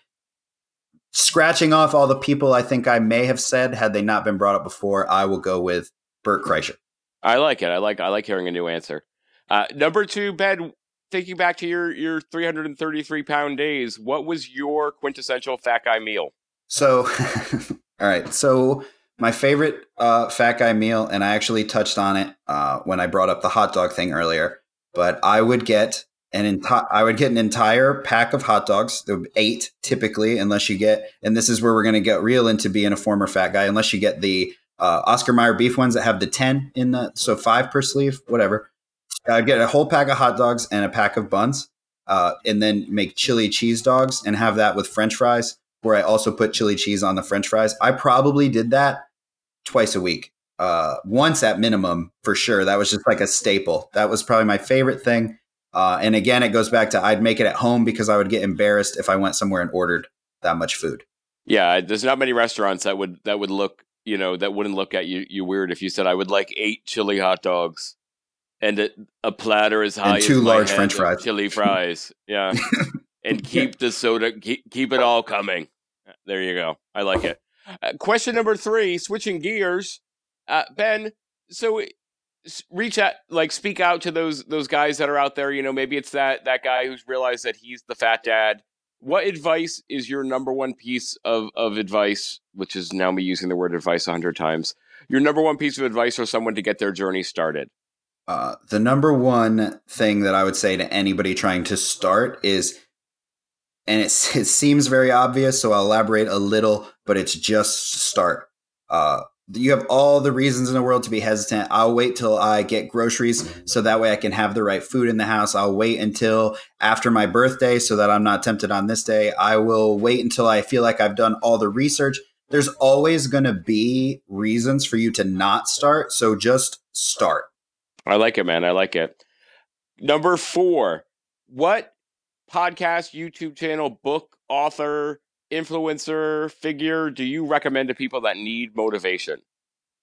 scratching off all the people I think I may have said had they not been brought up before, I will go with Bert Kreischer. I like it. I like I like hearing a new answer. Uh, number two, Ben. Thinking back to your your 333 pound days, what was your quintessential fat guy meal? So, all right. So my favorite uh, fat guy meal, and I actually touched on it uh, when I brought up the hot dog thing earlier. But I would get an entire I would get an entire pack of hot dogs, eight typically, unless you get, and this is where we're going to get real into being a former fat guy, unless you get the uh, Oscar Mayer beef ones that have the ten in the, so five per sleeve, whatever. I'd get a whole pack of hot dogs and a pack of buns, uh, and then make chili cheese dogs and have that with French fries, where I also put chili cheese on the French fries. I probably did that twice a week, uh, once at minimum for sure. That was just like a staple. That was probably my favorite thing. Uh, and again, it goes back to I'd make it at home because I would get embarrassed if I went somewhere and ordered that much food. Yeah, there's not many restaurants that would that would look you know that wouldn't look at you you weird if you said I would like eight chili hot dogs and a, a platter as high and two as large French fries, chili fries. Yeah, and keep the soda keep, keep it all coming. There you go. I like it. Uh, question number three, switching gears. Uh, ben, so reach out like speak out to those those guys that are out there you know maybe it's that that guy who's realized that he's the fat dad. What advice is your number one piece of of advice which is now me using the word advice a hundred times your number one piece of advice for someone to get their journey started? Uh, the number one thing that i would say to anybody trying to start is and it, it seems very obvious so i'll elaborate a little but it's just start. Uh, you have all the reasons in the world to be hesitant. I'll wait till I get groceries so that way I can have the right food in the house. I'll wait until after my birthday so that I'm not tempted on this day. I will wait until I feel like I've done all the research. There's always going to be reasons for you to not start. So just start. I like it, man. I like it. Number four, what podcast, YouTube channel, book, author, influencer figure do you recommend to people that need motivation?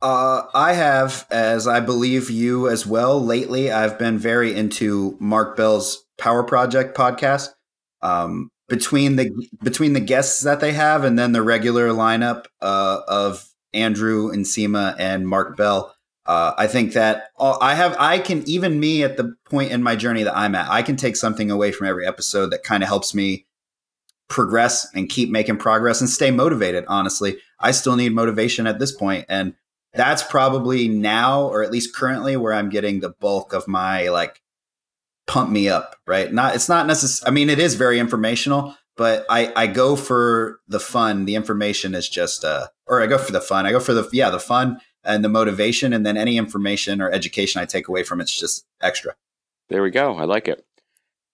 Uh, I have, as I believe you as well. Lately, I've been very into Mark Bell's Power Project podcast. Um, between the between the guests that they have, and then the regular lineup uh, of Andrew Nsima and Mark Bell, uh, I think that I have I can even me at the point in my journey that I'm at, I can take something away from every episode that kind of helps me progress and keep making progress and stay motivated. Honestly, I still need motivation at this point, and that's probably now, or at least currently, where I'm getting the bulk of my like pump me up. Right? Not it's not necessary. I mean, it is very informational, but I I go for the fun. The information is just uh, or I go for the fun. I go for the yeah the fun and the motivation, and then any information or education I take away from it's just extra. There we go. I like it.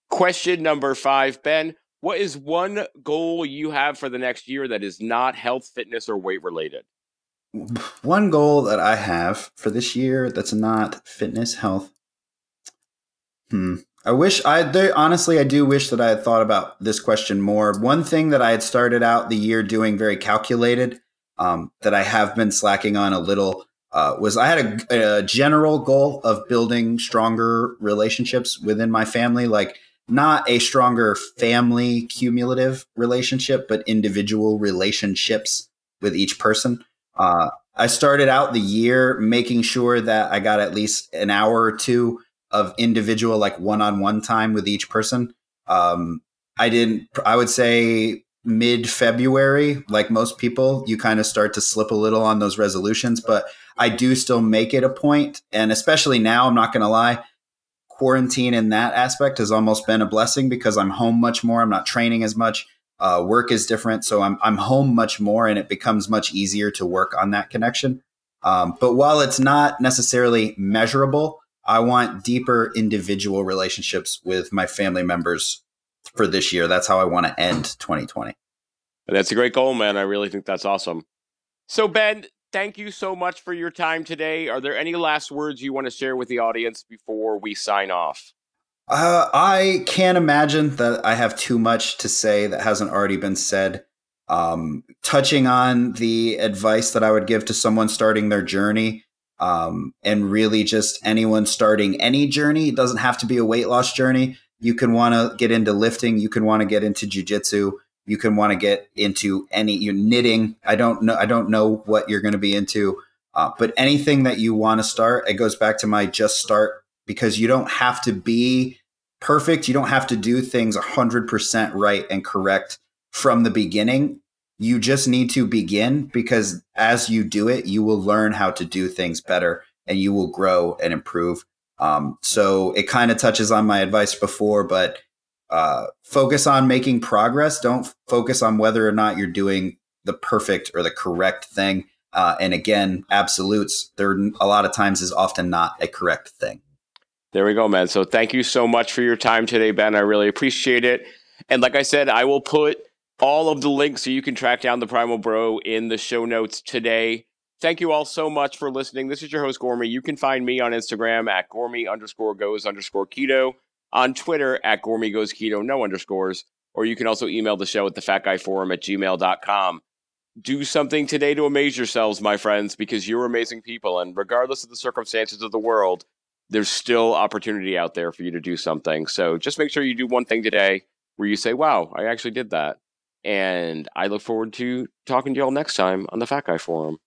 Question number five, Ben. What is one goal you have for the next year that is not health, fitness, or weight related? One goal that I have for this year that's not fitness, health. Hmm. I wish I there, honestly I do wish that I had thought about this question more. One thing that I had started out the year doing very calculated, um, that I have been slacking on a little, uh, was I had a, a general goal of building stronger relationships within my family, like not a stronger family cumulative relationship, but individual relationships with each person. Uh, I started out the year making sure that I got at least an hour or two of individual, like one on one time with each person. Um, I didn't, I would say mid February, like most people, you kind of start to slip a little on those resolutions, but I do still make it a point, And especially now, I'm not going to lie, quarantine in that aspect has almost been a blessing because I'm home much more. I'm not training as much. Uh, work is different, so I'm I'm home much more, and it becomes much easier to work on that connection. Um, but while it's not necessarily measurable, I want deeper individual relationships with my family members for this year. That's how I want to end 2020. That's a great goal, man. I really think that's awesome. So, Ben, thank you so much for your time today. Are there any last words you want to share with the audience before we sign off? Uh, I can't imagine that I have too much to say that hasn't already been said. Um, touching on the advice that I would give to someone starting their journey, um, and really just anyone starting any journey, it doesn't have to be a weight loss journey. You can want to get into lifting. You can want to get into jujitsu. You can want to get into any you knitting. I don't know. I don't know what you're going to be into, uh, but anything that you want to start, it goes back to my just start because you don't have to be perfect. You don't have to do things 100% right and correct from the beginning. You just need to begin because as you do it, you will learn how to do things better and you will grow and improve. Um, so it kind of touches on my advice before, but uh, focus on making progress. Don't focus on whether or not you're doing the perfect or the correct thing. Uh, and again, absolutes, there a lot of times is often not a correct thing. There we go, man. So thank you so much for your time today, Ben. I really appreciate it. And like I said, I will put all of the links so you can track down the Primal Bro in the show notes today. Thank you all so much for listening. This is your host, Gormy. You can find me on Instagram at Gormy underscore goes underscore keto, on Twitter at Gormy goes keto, no underscores, or you can also email the show at the fat guy forum at gmail.com. Do something today to amaze yourselves, my friends, because you're amazing people. And regardless of the circumstances of the world, there's still opportunity out there for you to do something. So just make sure you do one thing today where you say, wow, I actually did that. And I look forward to talking to y'all next time on the Fat Guy Forum.